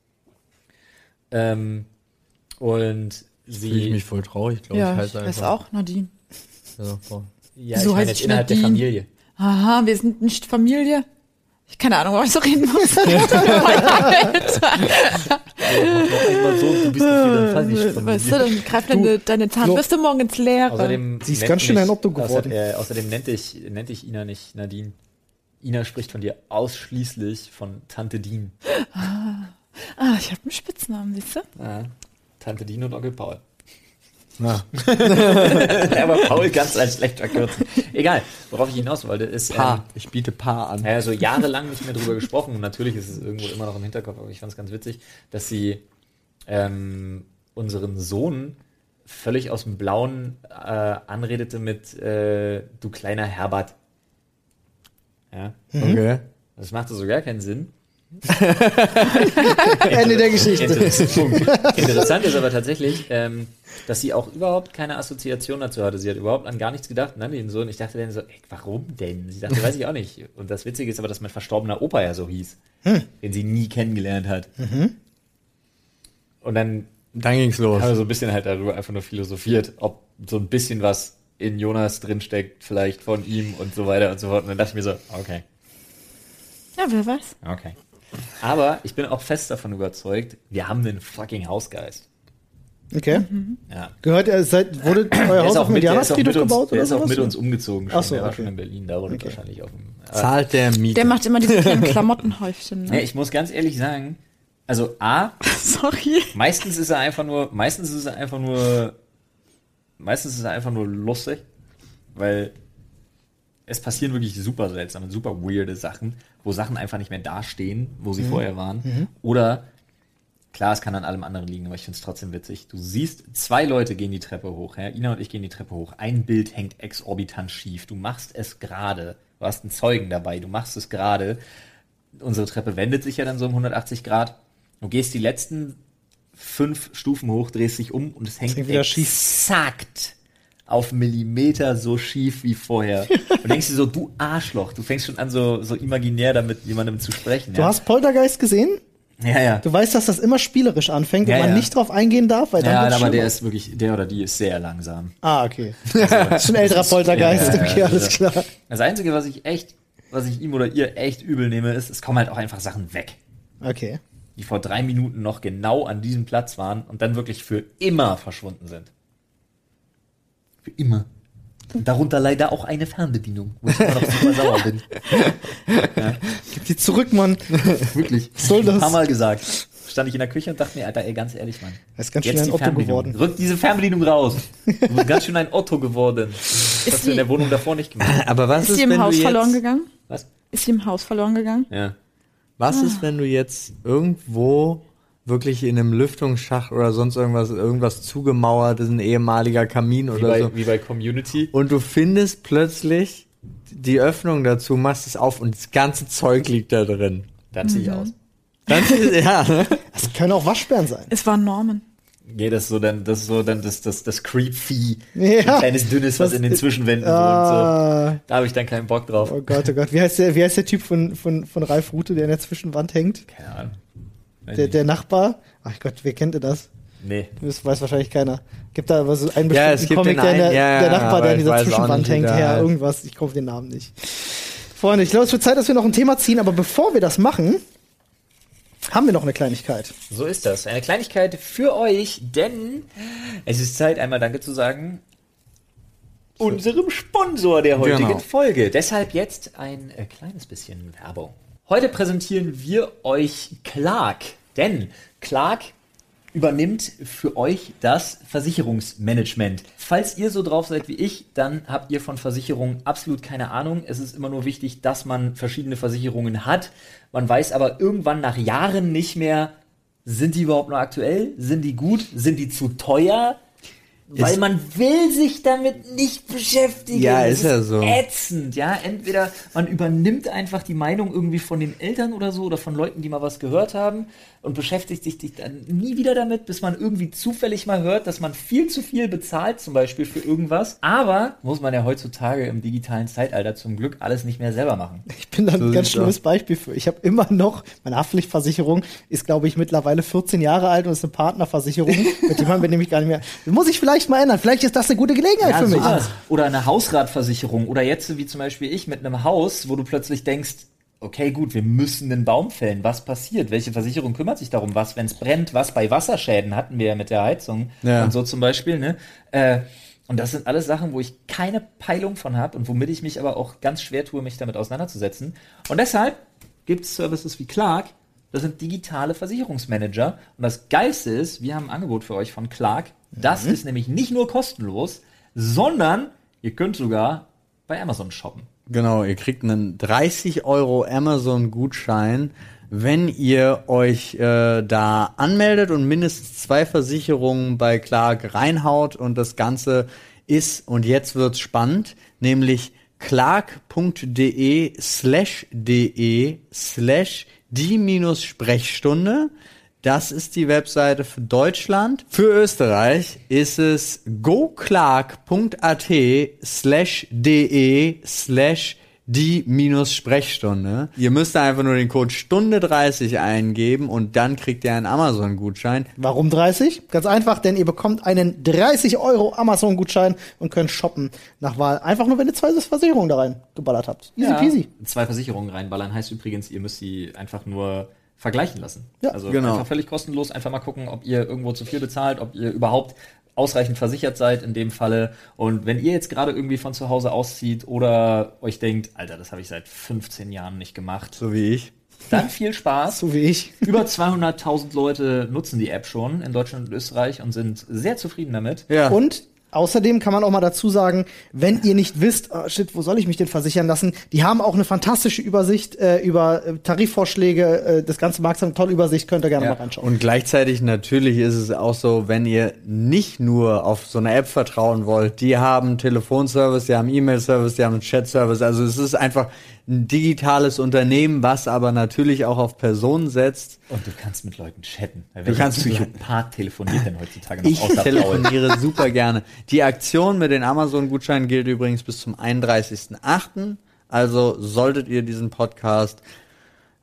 Ähm, und sie. Fühle ich mich voll traurig, glaube Ja, ich. ich Heißt weiß einfach. auch Nadine. Ja, Wieso ich heißt jetzt ich innerhalb der Nadine? Familie. Aha, wir sind nicht Familie. Ich keine Ahnung, warum ich so reden muss. So, du bist auf jeden Fall nicht weißt du, dann greift deine, deine Zahnbürste morgen ins Leere. Außerdem Sie ist nennt ganz schön ein Otto außer- geworden. Äh, außerdem nennte ich, nennte ich Ina nicht Nadine. Ina spricht von dir ausschließlich von Tante Dean. ah, ich habe einen Spitznamen, siehst du? Ja, Tante Dean und Onkel Paul. Ja. Aber Paul ganz als schlecht verkürzt. Egal, worauf ich hinaus wollte, ist, ähm, Paar. Ich biete Paar an. ja, so jahrelang nicht mehr drüber gesprochen und natürlich ist es irgendwo immer noch im Hinterkopf, aber ich fand es ganz witzig, dass sie ähm, unseren Sohn völlig aus dem Blauen äh, anredete mit äh, du kleiner Herbert. Ja, Okay. das machte so gar keinen Sinn. Ende der Geschichte. Interessant, Interessant ist aber tatsächlich, ähm, dass sie auch überhaupt keine Assoziation dazu hatte. Sie hat überhaupt an gar nichts gedacht, ne, den Sohn. Ich dachte dann so, ey, warum denn? Sie dachte, weiß ich auch nicht. Und das Witzige ist aber, dass mein verstorbener Opa ja so hieß, den sie nie kennengelernt hat. Und dann Dann ging's los. haben wir so ein bisschen halt darüber einfach nur philosophiert, ob so ein bisschen was in Jonas drinsteckt, vielleicht von ihm und so weiter und so fort. Und dann dachte ich mir so, okay. Ja, wer weiß. Okay. Aber ich bin auch fest davon überzeugt, wir haben den fucking Hausgeist. Okay. Ja. Gehört er, seid, wurde euer Haus auf dem auch Indianerfriedhof mit uns, gebaut der oder ist auch mit uns umgezogen schon. Ach so, der war okay. schon in Berlin, da wurde wahrscheinlich auf dem. Äh, Zahlt der Miete. Der macht immer diese kleinen Klamottenhäufchen. nee, Ne? ich muss ganz ehrlich sagen, also A, Sorry. meistens ist er einfach nur, meistens ist er einfach nur, meistens ist er einfach nur lustig, weil es passieren wirklich super seltsame, super weirde Sachen, wo Sachen einfach nicht mehr dastehen, wo sie vorher waren. Oder, klar, es kann an allem anderen liegen, aber ich finde es trotzdem witzig. Du siehst, zwei Leute gehen die Treppe hoch, ja? Ina und ich gehen die Treppe hoch. Ein Bild hängt exorbitant schief. Du machst es gerade. Du hast einen Zeugen dabei, du machst es gerade. Unsere Treppe wendet sich ja dann so um 180 Grad. Du gehst die letzten fünf Stufen hoch, drehst dich um und es hängt hängt wieder schief. Auf Millimeter so schief wie vorher. Und denkst dir so, du Arschloch, du fängst schon an, so, so imaginär damit jemandem zu sprechen. Du ja? hast Poltergeist gesehen? ja, ja. Du weißt, dass das immer spielerisch anfängt Ja, und man ja. nicht drauf eingehen darf, weil dann Ja, aber der schlimmer. ist wirklich, der oder die ist sehr langsam. Ah, okay. Das ist schon ein älterer Poltergeist. Ja, okay, alles also- klar. Das Einzige, was ich echt, was ich ihm oder ihr echt übel nehme, ist, es kommen halt auch einfach Sachen weg, Okay. die vor drei Minuten noch genau an diesem Platz waren und dann wirklich für immer verschwunden sind. Für immer. Darunter leider auch eine Fernbedienung, wo ich immer noch super sauer bin. Gib die zurück, Mann. Wirklich. Was soll das? Ein paar Mal gesagt. Stand ich in der Küche und dachte mir, Alter, ey, ganz ehrlich, Mann. Er ist ganz schön ein die Otto Fernbedienung. geworden. Rück diese Fernbedienung raus. Du bist ganz schön ein Otto geworden. Das hast du in der Wohnung davor nicht gemacht. Aber was Ist ist, sie im wenn Haus du verloren jetzt, gegangen? Was? Ist sie im Haus verloren gegangen? Ja. was ist, wenn du jetzt irgendwo wirklich in einem Lüftungsschacht oder sonst irgendwas, irgendwas zugemauert ist, ein ehemaliger Kamin Wie oder bei, so. wie bei Community. Und du findest plötzlich die Öffnung dazu, machst es auf und das ganze Zeug liegt da drin. Dann zieh ich aus. Dann ist, ja, ne? Das können auch Waschbären sein. Es war Norman. Nee, das ist so dann, das ist so dann das, das, das Creep-Vieh. Ja. Ein kleines Dünnes, was Das- in den Zwischenwänden Ah. wohnt. So. Da habe ich dann keinen Bock drauf. Oh Gott, oh Gott. Wie heißt der, wie heißt der Typ von, von, von Ralf Rute, der in der Zwischenwand hängt? Keine Ahnung. Der, der Nachbar? Ach Gott, wer kennt denn das? nee. Das weiß wahrscheinlich keiner. Gibt da so einen Ja, bestimmten Comic, der, in der, einen, ja, der Nachbar, der ich dieser Zwischenwand hängt. Ja, irgendwas. Ich komme den Namen nicht. Freunde, ich glaube, es wird Zeit, dass wir noch ein Thema ziehen, aber bevor wir das machen, haben wir noch eine Kleinigkeit. So ist das. Eine Kleinigkeit für euch, denn es ist Zeit, einmal Danke zu sagen. Unserem Sponsor der heutigen Genau. Folge. Deshalb jetzt ein äh, kleines bisschen Werbung. Heute präsentieren wir euch Clark. Denn Clark übernimmt für euch das Versicherungsmanagement. Falls ihr so drauf seid wie ich, dann habt ihr von Versicherungen absolut keine Ahnung. Es ist immer nur wichtig, dass man verschiedene Versicherungen hat. Man weiß aber irgendwann nach Jahren nicht mehr, sind die überhaupt noch aktuell? Sind die gut? Sind die zu teuer? Weil man will sich damit nicht beschäftigen. Ja, Das ist ja so. Ätzend, ja. Entweder man übernimmt einfach die Meinung irgendwie von den Eltern oder so oder von Leuten, die mal was gehört haben. Und beschäftigt sich dann nie wieder damit, bis man irgendwie zufällig mal hört, dass man viel zu viel bezahlt, zum Beispiel für irgendwas. Aber muss man ja heutzutage im digitalen Zeitalter zum Glück alles nicht mehr selber machen. Ich bin da ein so ganz schlimmes Beispiel für. Ich habe immer noch, meine Haftpflichtversicherung ist, glaube ich, mittlerweile 14 Jahre alt und ist eine Partnerversicherung. mit dem haben wir nämlich gar nicht mehr. Muss ich vielleicht mal ändern. Vielleicht ist das eine gute Gelegenheit ja, für mich. Sowas. Oder eine Hausratversicherung. Oder jetzt, wie zum Beispiel ich, mit einem Haus, wo du plötzlich denkst, okay, gut, wir müssen den Baum fällen. Was passiert? Welche Versicherung kümmert sich darum? Was, wenn es brennt? Was bei Wasserschäden hatten wir ja mit der Heizung ja. und so zum Beispiel. Ne? Äh, und das sind alles Sachen, wo ich keine Peilung von habe und womit ich mich aber auch ganz schwer tue, mich damit auseinanderzusetzen. Und deshalb gibt es Services wie Clark. Das sind digitale Versicherungsmanager. Und das Geilste ist, wir haben ein Angebot für euch von Clark. Das mhm. ist nämlich nicht nur kostenlos, sondern ihr könnt sogar bei Amazon shoppen. Genau, ihr kriegt einen 30 Euro Amazon-Gutschein, wenn ihr euch äh, da anmeldet und mindestens zwei Versicherungen bei Clark reinhaut und das Ganze ist, und jetzt wird's spannend, nämlich clark.de slash de slash die minus Sprechstunde. Das ist die Webseite für Deutschland. Für Österreich ist es goclark.at slash de slash die minus Sprechstunde. Ihr müsst einfach nur den Code Stunde 30 eingeben und dann kriegt ihr einen Amazon-Gutschein. Warum 30? Ganz einfach, denn ihr bekommt einen 30 Euro Amazon-Gutschein und könnt shoppen nach Wahl. Einfach nur, wenn ihr zwei Versicherungen da rein geballert habt. Easy ja, peasy. Zwei Versicherungen reinballern heißt übrigens, ihr müsst sie einfach nur vergleichen lassen. Ja, also genau. einfach völlig kostenlos, einfach mal gucken, ob ihr irgendwo zu viel bezahlt, ob ihr überhaupt ausreichend versichert seid in dem Falle. Und wenn ihr jetzt gerade irgendwie von zu Hause auszieht oder euch denkt, Alter, das habe ich seit 15 Jahren nicht gemacht. So wie ich. Dann viel Spaß. so wie ich. Über 200.000 Leute nutzen die App schon in Deutschland und Österreich und sind sehr zufrieden damit. Ja. Und Außerdem kann man auch mal dazu sagen, wenn ihr nicht wisst, oh shit, wo soll ich mich denn versichern lassen? Die haben auch eine fantastische Übersicht äh, über äh, Tarifvorschläge. Äh, das ganze Markt hat eine tolle Übersicht, könnt ihr gerne ja. mal reinschauen. Und gleichzeitig natürlich ist es auch so, wenn ihr nicht nur auf so eine App vertrauen wollt, die haben Telefonservice, die haben E-Mail-Service, die haben Chat-Service. Also es ist einfach ein digitales Unternehmen, was aber natürlich auch auf Personen setzt. Und du kannst mit Leuten chatten. Du kannst Psychopath telefoniert denn heutzutage noch Ich telefoniere super gerne. Die Aktion mit den Amazon-Gutscheinen gilt übrigens bis zum 31.08. Also solltet ihr diesen Podcast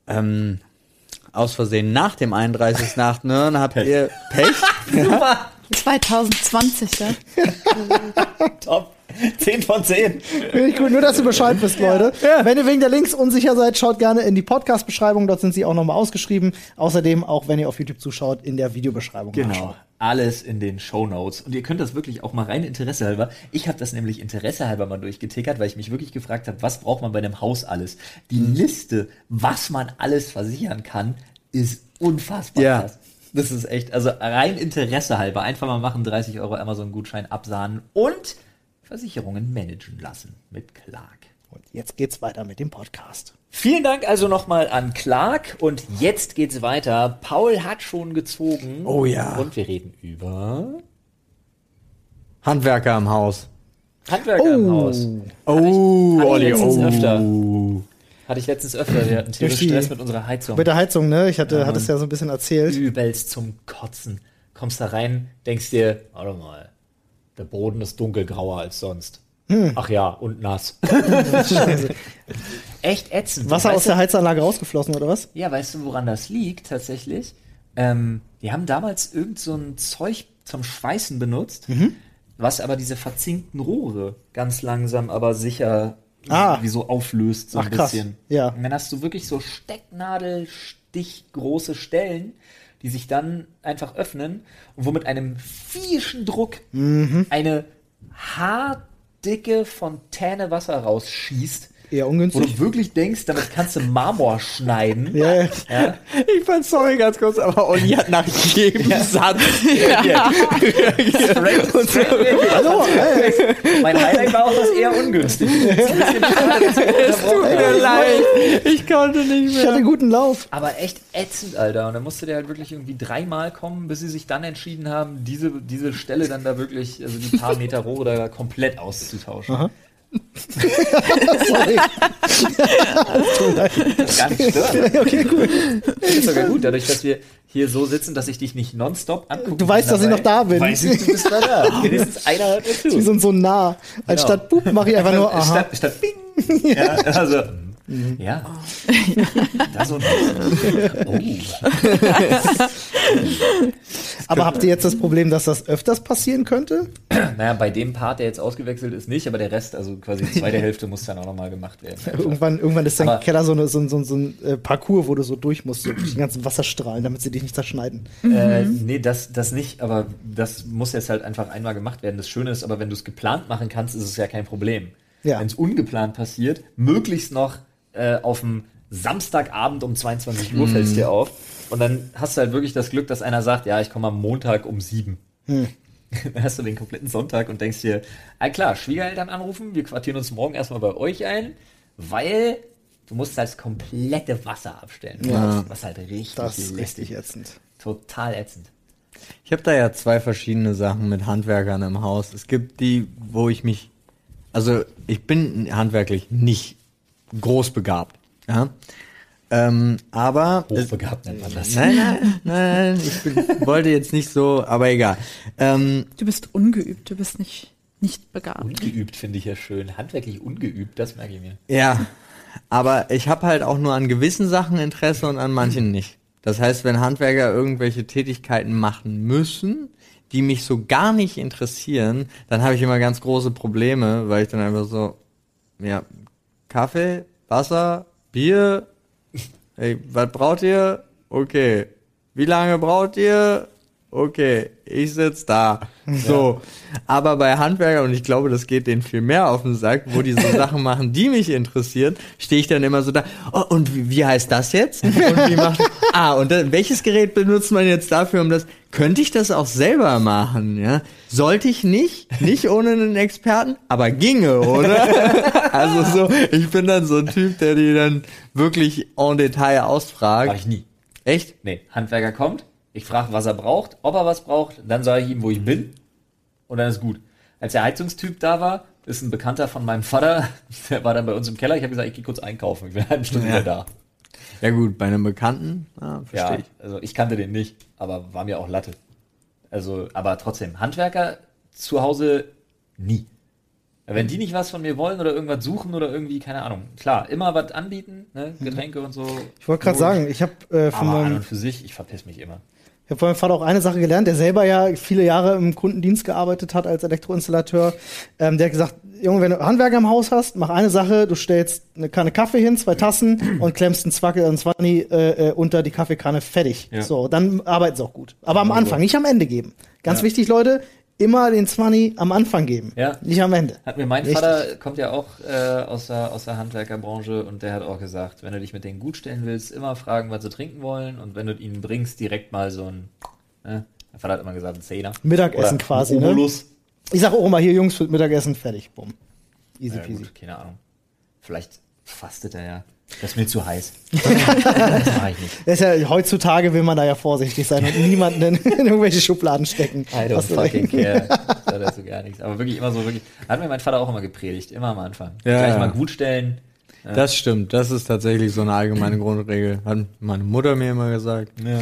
ähm, aus Versehen nach dem 31.08. hören, habt Pech. ihr Pech. Super. 2020, ja. Top. 10 von 10. Finde ich gut, nur dass ihr Bescheid wisst, Leute. Ja. Wenn ihr wegen der Links unsicher seid, schaut gerne in die Podcast-Beschreibung, dort sind sie auch nochmal ausgeschrieben. Außerdem, auch wenn ihr auf YouTube zuschaut, in der Videobeschreibung. Genau. Nachschauen. Alles in den Show Notes. Und ihr könnt das wirklich auch mal rein Interesse halber. Ich habe das nämlich Interesse halber mal durchgetickert, weil ich mich wirklich gefragt habe, was braucht man bei einem Haus alles? Die mhm. Liste, was man alles versichern kann, ist unfassbar ja. krass. Das ist echt, also rein Interesse halber. Einfach mal machen, 30 Euro Amazon-Gutschein absahnen und Versicherungen managen lassen mit Clark. Und jetzt geht's weiter mit dem Podcast. Vielen Dank also nochmal an Clark und jetzt geht's weiter. Paul hat schon gezogen. Oh ja. Und wir reden über Handwerker im Haus. Handwerker oh. im Haus. Oh, Olli, oh. öfter. Hatte ich letztens öfter. Wir hatten tierisch Stress mit unserer Heizung. Mit der Heizung, ne? Ich hatte, ja. hatte es ja so ein bisschen erzählt. Übelst zum Kotzen. Kommst da rein, denkst dir, warte mal, der Boden ist dunkelgrauer als sonst. Hm. Ach ja, und nass. Echt ätzend. Wasser weißt aus der Heizanlage rausgeflossen, oder was? Ja, weißt du, woran das liegt tatsächlich? Ähm, die haben damals irgend so ein Zeug zum Schweißen benutzt, mhm. was aber diese verzinkten Rohre ganz langsam, aber sicher ah. wie so auflöst, so Ach, ein bisschen. Krass. Ja. Und dann hast du wirklich so Stecknadelstichgroße Stellen, die sich dann einfach öffnen und wo mit einem viehischen Druck mhm. eine haardicke Fontäne Wasser rausschießt Eher ungünstig. Wo du wirklich denkst, damit kannst du Marmor schneiden. Ja, ja. ja. Ich fand, sorry, ganz kurz, aber Olli hat nach jedem ja. Satz ja. reagiert. Und so. Hallo, hey. Mein Highlight war auch das eher ungünstig. es tut mir leid. Ich konnte nicht mehr. Ich hatte guten Lauf. Aber echt ätzend, Alter. Und dann musste der halt wirklich irgendwie dreimal kommen, bis sie sich dann entschieden haben, diese, diese Stelle dann da wirklich, also die paar Meter Rohre da komplett auszutauschen. Aha. Sorry. Gar nicht stören. okay, cool. Das ist sogar gut, dadurch, dass wir hier so sitzen, dass ich dich nicht nonstop angucke. Du weißt, dass ich noch da bin. Weiß ich, du bist noch da. Wenigstens einer hört mir zu. Wir sind so nah. Anstatt Boop mache ich einfach nur aha. Statt, statt Bing. Ja, also, ja. Das und oh. Aber habt ihr jetzt das Problem, dass das öfters passieren könnte? Naja, bei dem Part, der jetzt ausgewechselt ist, nicht, aber der Rest, also quasi die zweite Hälfte, muss dann auch nochmal gemacht werden. Irgendwann, irgendwann ist dein Aber- Keller so, eine, so, so, so ein äh, Parcours, wo du so durch musst, so durch die ganzen Wasserstrahlen, damit sie dich nicht zerschneiden. Äh, nee, das, das nicht, aber das muss jetzt halt einfach einmal gemacht werden. Das Schöne ist aber, wenn du es geplant machen kannst, ist es ja kein Problem. Ja. Wenn es ungeplant passiert, möglichst noch äh, auf dem Samstagabend um 22 Uhr fällst dir auf. Und dann hast du halt wirklich das Glück, dass einer sagt, ja, ich komme am Montag um sieben. Dann hast du den kompletten Sonntag und denkst dir, ah klar, Schwiegereltern anrufen, wir quartieren uns morgen erstmal bei euch ein, weil du musst halt das komplette Wasser abstellen. Ja. Was halt richtig Das ist richtig ätzend. Total ätzend. Ich habe da ja zwei verschiedene Sachen mit Handwerkern im Haus. Es gibt die, wo ich mich, also ich bin handwerklich nicht groß begabt, ja. Ähm, aber es- Hochbegabt nennt man das. nein, nein, nein, ich bin, wollte jetzt nicht so, aber egal. Ähm, Du bist ungeübt, du bist nicht, nicht begabt. Ungeübt finde ich ja schön. Handwerklich ungeübt, das merke ich mir. Ja, aber ich habe halt auch nur an gewissen Sachen Interesse und an manchen nicht. Das heißt, wenn Handwerker irgendwelche Tätigkeiten machen müssen, die mich so gar nicht interessieren, dann habe ich immer ganz große Probleme, weil ich dann einfach so, ja, Kaffee, Wasser, Bier, hey, was braucht ihr? Okay. Wie lange braucht ihr? Okay, ich sitz da. So. Aber bei Handwerkern, und ich glaube, das geht denen viel mehr auf den Sack, wo die so Sachen machen, die mich interessieren, stehe ich dann immer so da, oh, und wie, wie heißt das jetzt? Und wie macht, ah, und dann, welches Gerät benutzt man jetzt dafür, um das, könnte ich das auch selber machen, ja? Sollte ich nicht, nicht ohne einen Experten, aber ginge, oder? also so, ich bin dann so ein Typ, der die dann wirklich en Detail ausfragt. Mach ich nie. Echt? Nee, Handwerker kommt, ich frage, was er braucht, ob er was braucht, dann sage ich ihm, wo ich bin und dann ist gut. Als der Heizungstyp da war, ist ein Bekannter von meinem Vater, der war dann bei uns im Keller, ich habe gesagt, ich gehe kurz einkaufen, ich bin eine halbe Stunde Ja. wieder da. Ja gut, bei einem Bekannten, ah, verstehe Ja, ich. also ich kannte den nicht, aber war mir auch Latte. Also, aber trotzdem, Handwerker zu Hause nie. Wenn die nicht was von mir wollen oder irgendwas suchen oder irgendwie, keine Ahnung. Klar, immer was anbieten, ne? Getränke und so. Ich wollte gerade sagen, ich habe äh, von Aber an meinem und für sich, ich verpiss mich immer. Ich habe von meinem Vater auch eine Sache gelernt, der selber ja viele Jahre im Kundendienst gearbeitet hat als Elektroinstallateur. Ähm, der hat gesagt, Junge, wenn du Handwerker im Haus hast, mach eine Sache, du stellst eine Kanne Kaffee hin, zwei Tassen und klemmst einen Zwackel und Zwanni äh, äh, unter die Kaffeekanne, fertig. Ja. So, dann arbeiten sie auch gut. Aber am. Anfang, nicht am Ende geben. Ganz Ja. wichtig, Leute, immer den Zwanni am Anfang geben. Ja. Nicht am Ende. Hat mir mein Richtig. Vater, kommt ja auch äh, aus, der, aus der Handwerkerbranche und der hat auch gesagt, wenn du dich mit denen gut stellen willst, immer fragen, was sie trinken wollen und wenn du ihnen bringst, direkt mal so ein, ne? Mein Vater hat immer gesagt, ein Zehner. Mittagessen Oder quasi, ne? Ich sag auch immer hier, Jungs, für Mittagessen, fertig. Bumm. Easy Ja, peasy. gut, keine Ahnung. Vielleicht fastet er ja. Das ist mir zu heiß. das mache ich nicht. Das ist ja, heutzutage will man da ja vorsichtig sein und niemanden in, in irgendwelche Schubladen stecken. I don't fucking care. Da dazu gar nichts. Aber wirklich immer so, wirklich. Hat mir mein Vater auch immer gepredigt. Immer am Anfang. Ja, Gleich ja. mal gut stellen. Das stimmt, das ist tatsächlich so eine allgemeine Grundregel. Hat meine Mutter mir immer gesagt. Ja.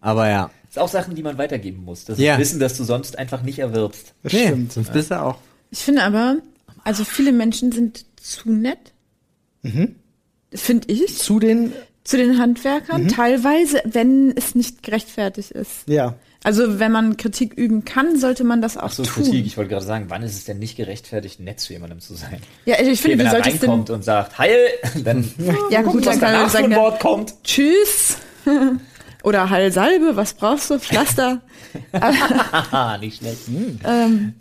Aber ja. Das ist auch Sachen, die man weitergeben muss. Das Ja. Wissen, das du sonst einfach nicht erwirbst. Das Nee, stimmt. sonst bist du auch. Ich finde aber, also viele Menschen sind zu nett. Finde ich. Zu den, Zu den Handwerkern. Teilweise, wenn es nicht gerechtfertigt ist. ja. Also wenn man Kritik üben kann, sollte man das auch Ach so, tun. Kritik. Ich wollte gerade sagen, wann ist es denn nicht gerechtfertigt, nett zu jemandem zu sein? Ja, ich Okay, finde, wenn du er reinkommt und sagt, heil, dann Ja, gut, gucken, was dann kann sagen. Wort kommt. Tschüss. Oder Heilsalbe, was brauchst du? Pflaster. Haha, nicht schlecht. ähm,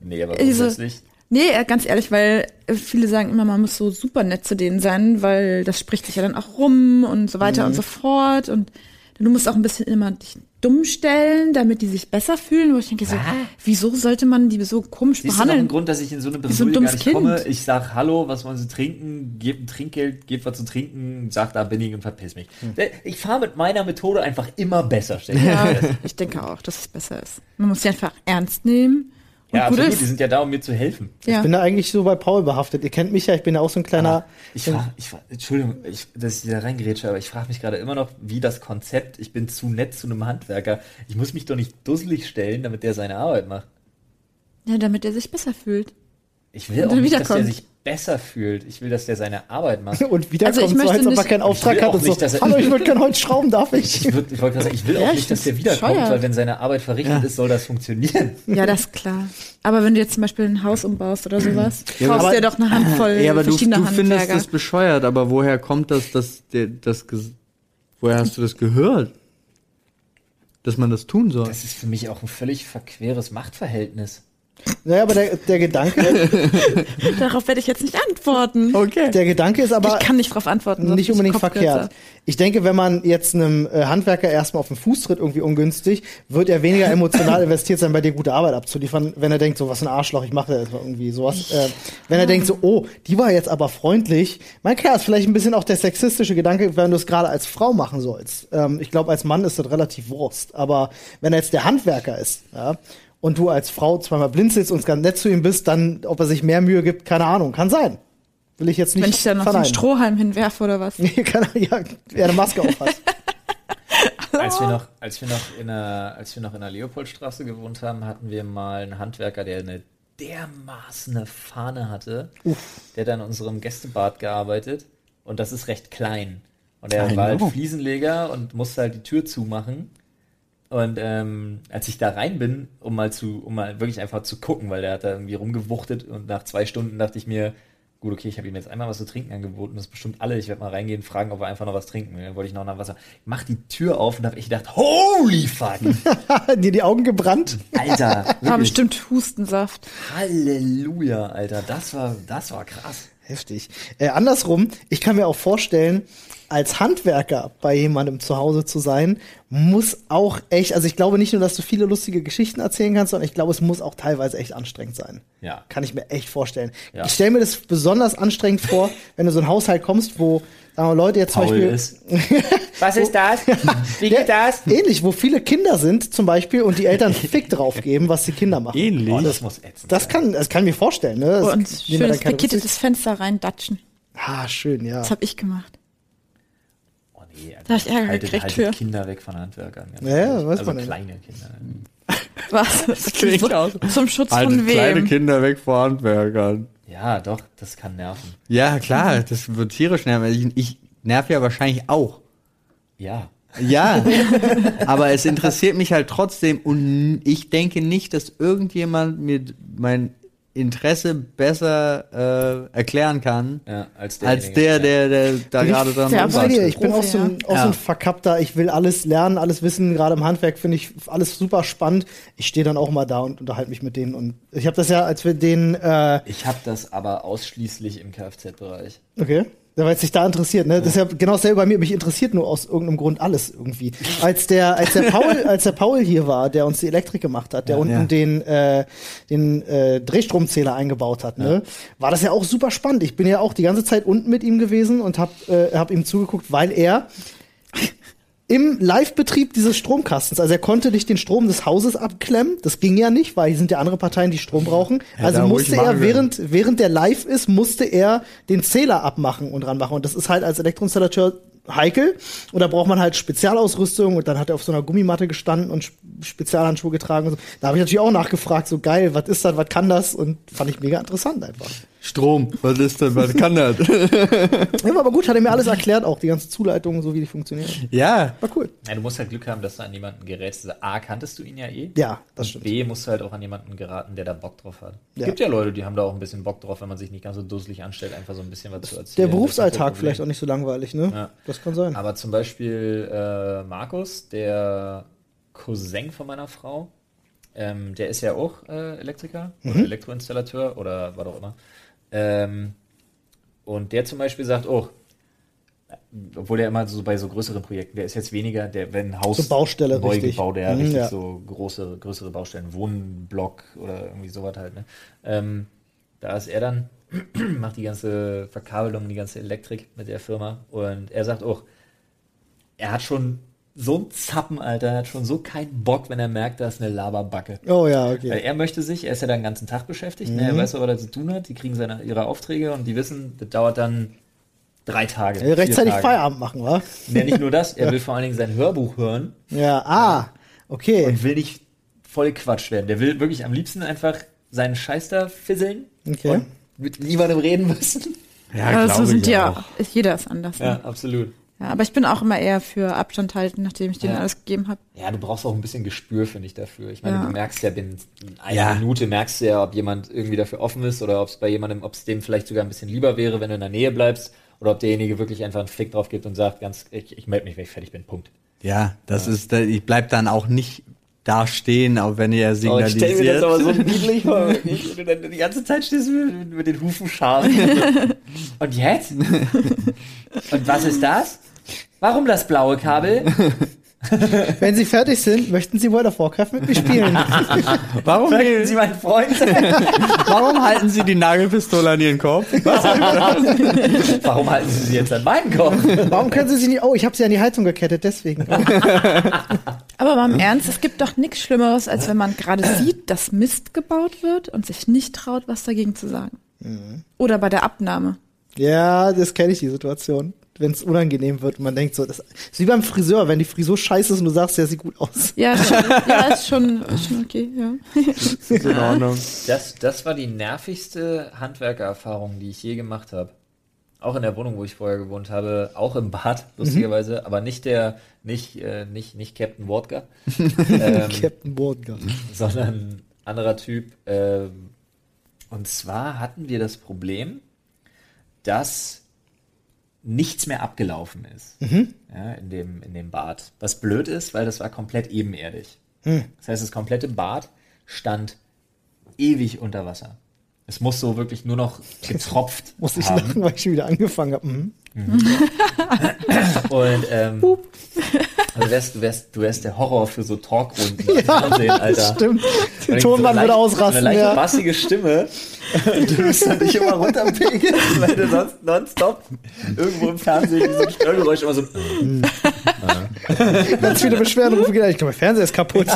Nee, aber Also- grundsätzlich. Nee, äh, ganz ehrlich, weil äh, viele sagen immer, man muss so super nett zu denen sein, weil das spricht sich ja dann auch rum und so weiter Mhm. und so fort. Und du musst auch ein bisschen immer dich dumm stellen, damit die sich besser fühlen. Wo ich denke so, wieso sollte man die so komisch Siehst du noch einen behandeln? Grund, dass ich in so eine so ein Bredouille gar dummes nicht Kind. komme? Ich sag Hallo, was wollen Sie trinken? Gebt ein Trinkgeld, gebt was zu trinken, sagt da bin ich und verpiss mich. Ich fahre mit meiner Methode einfach immer besser. Ja, ich denke auch, dass es besser ist. Man muss sie einfach ernst nehmen Ja, gut absolut. ist. Die sind ja da, um mir zu helfen. Ja. Ich bin da eigentlich so bei Paul behaftet. Ihr kennt mich ja, ich bin ja auch so ein kleiner. Aber ich frag, ich frag, Entschuldigung, ich, dass ich da reingerätsche, aber ich frage mich gerade immer noch, wie das Konzept, ich bin zu nett zu einem Handwerker. Ich muss mich doch nicht dusselig stellen, damit der seine Arbeit macht. ja, damit er sich besser fühlt. Ich will auch nicht, dass der wiederkommt. sich besser fühlt. Ich will, dass der seine Arbeit macht. Und wieder Also so, möchte als ob er keinen Auftrag hat und so. nicht, Hallo, ich würde gerne Holz schrauben, darf ich? Ich, würd, ich wollte gerade sagen, ich will Ja, auch ich nicht, dass der wiederkommt, bescheuert. weil wenn seine Arbeit verrichtet ist, soll das funktionieren. Ja, das ist klar. Aber wenn du jetzt zum Beispiel ein Haus umbaust oder sowas, Ja, kaufst aber- dir doch eine Handvoll Ja, aber du, verschiedener du findest das bescheuert, aber woher kommt das, dass der, das, woher hast du das gehört? Dass man das tun soll? Das ist für mich auch ein völlig verqueres Machtverhältnis. Naja, aber der, der Gedanke, Darauf werde ich jetzt nicht antworten. Okay. der Gedanke ist aber ich kann nicht drauf antworten. nicht unbedingt verkehrt. Ich denke, wenn man jetzt einem äh, Handwerker erstmal auf den Fuß tritt, irgendwie ungünstig, wird er weniger emotional investiert sein, bei dir gute Arbeit abzuliefern, wenn er denkt, so was ein Arschloch, ich mache mal irgendwie sowas. Äh, wenn er denkt, so, oh, die war jetzt aber freundlich. Mein klar, ist vielleicht ein bisschen auch der sexistische Gedanke, wenn du es gerade als Frau machen sollst. Ähm, ich glaube, als Mann ist das relativ Wurst. Aber wenn er jetzt der Handwerker ist, ja, und du als Frau zweimal blinzelst und ganz nett zu ihm bist, dann, ob er sich mehr Mühe gibt, keine Ahnung, kann sein. Will ich jetzt nicht Wenn ich dann noch so einen verneinen. Strohhalm hinwerfe oder was. Nee, kann er, ja, eine Maske auf hat. Als wir noch, als wir noch in der, als wir noch in der Leopoldstraße gewohnt haben, hatten wir mal einen Handwerker, der eine dermaßen eine Fahne hatte. Der hat in unserem Gästebad gearbeitet und das ist recht klein. Und er war halt know. Fliesenleger und musste halt die Tür zumachen. Und ähm, als ich da rein bin, um mal zu, um mal wirklich einfach zu gucken, weil der hat da irgendwie rumgewuchtet und nach zwei Stunden dachte ich mir, gut, okay, ich habe ihm jetzt einmal was zu trinken angeboten, das ist bestimmt alle. Ich werde mal reingehen, fragen, ob er einfach noch was trinken will. Dann wollte ich noch nach Wasser. Ich mach die Tür auf und habe ich gedacht, holy fuck! Dir die Augen gebrannt? Alter, War wirklich. bestimmt Hustensaft. Halleluja, Alter, das war, das war krass. Heftig. Äh, andersrum, ich kann mir auch vorstellen, als Handwerker bei jemandem zu Hause zu sein, muss auch echt, also ich glaube nicht nur, dass du viele lustige Geschichten erzählen kannst, sondern ich glaube, es muss auch teilweise echt anstrengend sein. Ja. Kann ich mir echt vorstellen. Ja. Ich stelle mir das besonders anstrengend vor, wenn du so ein Haushalt kommst, wo sagen wir, Leute jetzt zum Paul Beispiel ist. Was ist das? Wie Ja, geht das? ähnlich, wo viele Kinder sind zum Beispiel und die Eltern Fick drauf geben, was die Kinder machen. Ähnlich. Oh, das muss ätzend Das sein. kann, das kann ich mir vorstellen. Ne? Das Und schönes Rücksicht. Fenster reindatschen. Ah, schön, ja. Das habe ich gemacht. Oh nee, Alter. Da hab ich Ärger haltet, gekriegt haltet für. Kinder weg von Handwerkern. Ja, ja, ehrlich. weiß also man ja. kleine Kinder. Was? Das klingt so, aus- Zum Schutz Haltet von kleine wem? Kinder weg vor Handwerkern. Ja, doch, das kann nerven. Ja, klar, das wird tierisch nerven. Ich, ich nerv ja wahrscheinlich auch. Ja. Ja, aber es interessiert mich halt trotzdem und ich denke nicht, dass irgendjemand mir mein Interesse besser äh, erklären kann, ja als, der, als der, der, der da Bin ich gerade dran rumwartet. Ich bin auch so, ein, auch so Ja. ein verkappter, ich will alles lernen, alles wissen. Gerade im Handwerk finde ich alles super spannend. Ich stehe dann auch mal da und unterhalte mich mit denen. Und ich habe das ja, als wir den, äh, Ich habe das aber ausschließlich im Kfz-Bereich. okay, weil es sich da interessiert, ne? Das ist ja genau dasselbe bei mir. Mich interessiert nur aus irgendeinem Grund alles irgendwie. Als der, als der Paul, als der Paul hier war, der uns die Elektrik gemacht hat, der unten Ja. den, äh, den äh, Drehstromzähler eingebaut hat, ne? War das ja auch super spannend. Ich bin ja auch die ganze Zeit unten mit ihm gewesen und hab, äh, hab ihm zugeguckt, weil er im Live-Betrieb dieses Stromkastens, also er konnte nicht den Strom des Hauses abklemmen, das ging ja nicht, weil hier sind ja andere Parteien, die Strom brauchen. Ja, also musste er, während, während der live ist, musste er den Zähler abmachen und ranmachen. Und das ist halt als Elektroinstallateur heikel. Und da braucht man halt Spezialausrüstung und dann hat er auf so einer Gummimatte gestanden und Sp- Spezialhandschuhe getragen. Und so. Da habe ich natürlich auch nachgefragt, so geil, was ist das, was kann das? Und fand ich mega interessant einfach. Strom, was ist denn, was kann das? Ja, aber gut, hat er mir alles erklärt, auch die ganze Zuleitung, so wie die funktionieren. ja, War cool. Ja, du musst halt Glück haben, dass du an jemanden gerätst. Also A, kanntest du ihn ja eh. Ja, das Und stimmt. B, musst du halt auch an jemanden geraten, der da Bock drauf hat. Es Ja. gibt ja Leute, die haben da auch ein bisschen Bock drauf, wenn man sich nicht ganz so dusselig anstellt, einfach so ein bisschen was zu erzählen. Der Berufsalltag Das ist vielleicht auch nicht so langweilig, ne? Ja. Das kann sein. Aber zum Beispiel äh, Markus, der Cousin von meiner Frau, ähm, der ist ja auch äh, Elektriker oder Elektroinstallateur oder was auch immer. Ähm, und der zum Beispiel sagt, oh, obwohl er immer so bei so größeren Projekten, der ist jetzt weniger, der, wenn Haus So Baustelle, neu richtig. gebaut, der Mhm, richtig ja. so große, größere Baustellen, Wohnblock oder irgendwie sowas halt, ne? Ähm, da ist er dann, macht die ganze Verkabelung, die ganze Elektrik mit der Firma und er sagt auch, er hat schon so ein Zappen, Alter, er hat schon so keinen Bock, wenn er merkt, da ist eine Laberbacke. Oh ja, okay. Weil er möchte sich, er ist ja dann den ganzen Tag beschäftigt, ne? Mhm. er weiß, was er zu tun hat, die kriegen seine, ihre Aufträge und die wissen, das dauert dann drei Tage. Er will rechtzeitig Tage. Feierabend machen, wa? Ja, nicht nur das, er will vor allen Dingen sein Hörbuch hören Ja, ah, okay. und will nicht voll Quatsch werden. Der will wirklich am liebsten einfach seinen Scheiß da fisseln Okay. und mit niemandem reden müssen. Ja, Aber so glaube sind auch. ja, ist jeder ist anders. ne? Ja, absolut. Ja, aber ich bin auch immer eher für Abstand halten, nachdem ich denen Ja. alles gegeben habe. Ja, du brauchst auch ein bisschen Gespür, finde ich, dafür. Ich meine, Ja. du merkst ja binnen einer Ja. Minute, merkst du ja, ob jemand irgendwie dafür offen ist oder ob es bei jemandem, ob es dem vielleicht sogar ein bisschen lieber wäre, wenn du in der Nähe bleibst oder ob derjenige wirklich einfach einen Fick drauf gibt und sagt, ganz, ich, ich melde mich, wenn ich fertig bin, Punkt. Ja, das ist, ich bleib dann auch nicht da stehen, auch wenn ihr Oh, ich stell mir signalisiert. das aber so niedlich vor, wirklich, du dann die ganze Zeit stehst mit, mit den Hufen scharf. und jetzt? Und was ist das? Warum das blaue Kabel? Wenn Sie fertig sind, möchten Sie World of Warcraft mit mir spielen? warum, Möchten Sie mein Freund sein? warum halten Sie die Nagelpistole an Ihren Kopf? Warum halten Sie sie jetzt an meinen Kopf? Warum können Sie sie nicht? Oh, ich habe sie an die Heizung gekettet, deswegen. Aber mal im Ernst, es gibt doch nichts Schlimmeres, als wenn man gerade sieht, dass Mist gebaut wird und sich nicht traut, was dagegen zu sagen. Oder bei der Abnahme. Ja, das kenne ich, die Situation. Wenn es unangenehm wird und man denkt so, das ist wie beim Friseur, wenn die Frisur scheiße ist und du sagst, ja, sieht gut aus. Ja, schon, ja ist schon, ist schon okay, ja. ist in Ordnung. Das, das war die nervigste Handwerkererfahrung, die ich je gemacht habe. Auch in der Wohnung, wo ich vorher gewohnt habe, auch im Bad, lustigerweise, aber nicht der, nicht, äh, nicht, nicht Captain Wodka, ähm, Captain Wodka. sondern ein anderer Typ. Ähm, und zwar hatten wir das Problem, dass nichts mehr abgelaufen ist ja, in, dem, in dem Bad. Was blöd ist, weil das war komplett ebenerdig. Das heißt, das komplette Bad stand ewig unter Wasser. Es muss so wirklich nur noch getropft Muss ich haben. lachen, weil ich schon wieder angefangen habe. Mhm. Und ähm, also du, wärst, du, wärst, du wärst der Horror für so Talkrunden im Fernsehen, Alter. Stimmt. Der dann Tonmann so würde ausrasten. So eine leicht Ja. bassige Stimme. Und du musst dann dich immer runterpegeln, weil du sonst nonstop irgendwo im Fernsehen so ein Störgeräusch immer so. Ganz viele Beschwerden rufen gleich. Ich glaube, der Fernseher ist kaputt.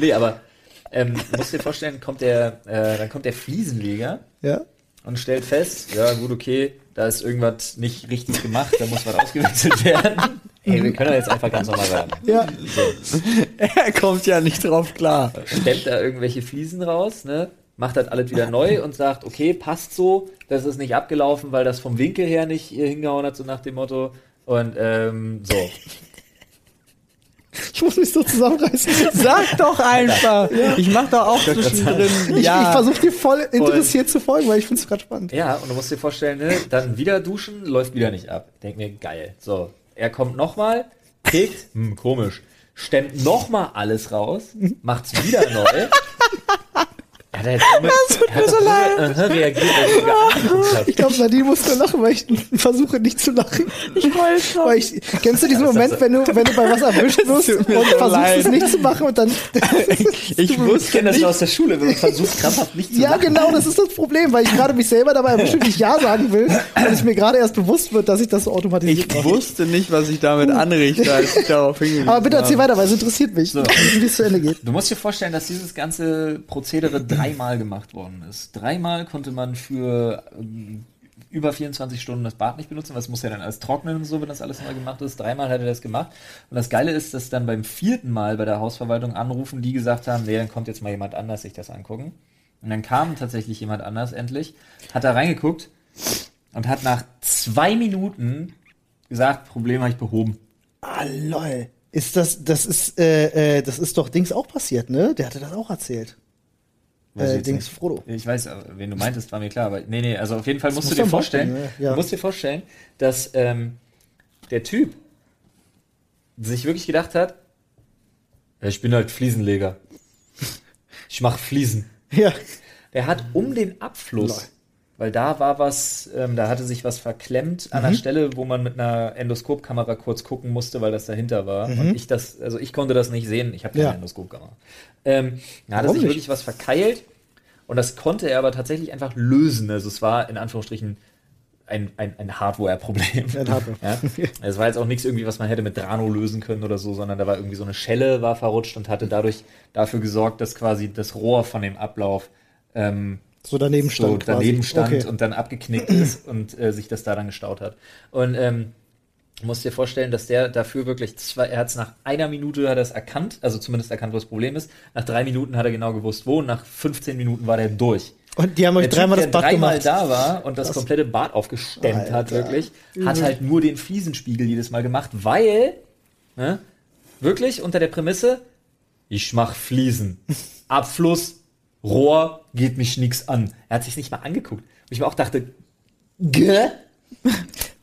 Nee, aber ähm, du musst dir vorstellen, kommt der, äh, dann kommt der Fliesenleger Ja. und stellt fest, ja gut, okay, da ist irgendwas nicht richtig gemacht, da muss was ausgewechselt werden. Ey, wir können ja jetzt einfach ganz normal werden. Ja. Er kommt ja nicht drauf klar. stemmt da irgendwelche Fliesen raus, ne? Macht das alles wieder neu und sagt, okay, passt so, das ist nicht abgelaufen, weil das vom Winkel her nicht hingehauen hat, so nach dem Motto. Und ähm, so. Ich muss mich so zusammenreißen. Sag doch einfach. Ich mach doch auch zwischendrin. Ich, ich Ja. versuche dir voll interessiert zu folgen, weil ich finde es gerade spannend. Ja, und du musst dir vorstellen, ne? dann wieder duschen, läuft wieder nicht ab. Denk mir, geil. So, er kommt nochmal, kickt, hm, komisch, stemmt nochmal alles raus, macht's wieder neu. Hat er jetzt hat doch nur mit, äh, reagiert, weil ich. Ich glaube, Nadine muss nur lachen, weil ich versuche nicht zu lachen. Ich heul schon. Weil ich, kennst du diesen das Moment, so- wenn du, wenn du bei was erwischt wirst tut und mir so versuchst leid. es nicht zu machen und dann. Ich wusste das aus der Schule, wenn man versucht, krampfhaft nicht zu Ja, lachen. genau, das ist das Problem, weil ich gerade mich selber dabei erwische, wie ich Ja sagen will, und es mir gerade erst bewusst wird, dass ich das so automatisiert Ich mache. wusste nicht, was ich damit anrichte, als ich darauf hingewiesen Aber bitte erzähl habe. weiter, weil es interessiert mich, wie es zu Ende geht. Du musst dir vorstellen, dass dieses ganze Prozedere dreimal gemacht worden ist. Dreimal konnte man für ähm, über 24 Stunden das Bad nicht benutzen, weil es muss ja dann alles trocknen und so, wenn das alles neu gemacht ist. Dreimal hat er das gemacht. Und das Geile ist, dass dann beim vierten Mal bei der Hausverwaltung anrufen, die gesagt haben, nee, dann kommt jetzt mal jemand anders sich das angucken. Und dann kam tatsächlich jemand anders endlich, hat da reingeguckt und hat nach zwei Minuten gesagt, Problem habe ich behoben. Ah, lol. Ist das, das ist, äh, äh, das ist doch Dings auch passiert, ne? Der hatte das auch erzählt. Äh, Dings nicht. Frodo. Ich weiß, aber wen du meintest, war mir klar. Aber nee, nee, also auf jeden Fall musst muss du dir vorstellen, ja, du musst dir vorstellen, dass ähm, der Typ sich wirklich gedacht hat, ich bin halt Fliesenleger. Ich mache Fliesen. Ja. Der hat um den Abfluss, Lol. weil da war was, ähm, da hatte sich was verklemmt an Mhm. der Stelle, wo man mit einer Endoskopkamera kurz gucken musste, weil das dahinter war. Und ich das, also ich konnte das nicht sehen, ich habe keine Mhm. Ja. Endoskopkamera. Ähm, da hatte Warum sich nicht? wirklich was verkeilt und das konnte er aber tatsächlich einfach lösen. Also es war in Anführungsstrichen ein, ein, ein Hardware-Problem. Ein Hardware. Ja? Es war jetzt auch nichts irgendwie, was man hätte mit Drano lösen können oder so, sondern da war irgendwie so eine Schelle war verrutscht und hatte dadurch dafür gesorgt, dass quasi das Rohr von dem Ablauf ähm, So daneben stand. so daneben stand Okay. und dann abgeknickt ist und äh, sich das da dann gestaut hat. Und ähm, du musst dir vorstellen, dass der dafür wirklich zwei, er hat es nach einer Minute hat er es erkannt, also zumindest erkannt, wo das Problem ist. Nach drei Minuten hat er genau gewusst, wo. Und nach 15 Minuten war der durch. Und die haben euch dreimal das Bad dreimal gemacht. da war und das Krass. komplette Bad aufgestemmt hat, Alter. wirklich, hat halt nur den Fliesenspiegel jedes Mal gemacht, weil, ne, wirklich unter der Prämisse, ich mach Fliesen. Abfluss, Rohr, geht mich nix an. Er hat sich nicht mal angeguckt. Und ich mir auch dachte, Gä?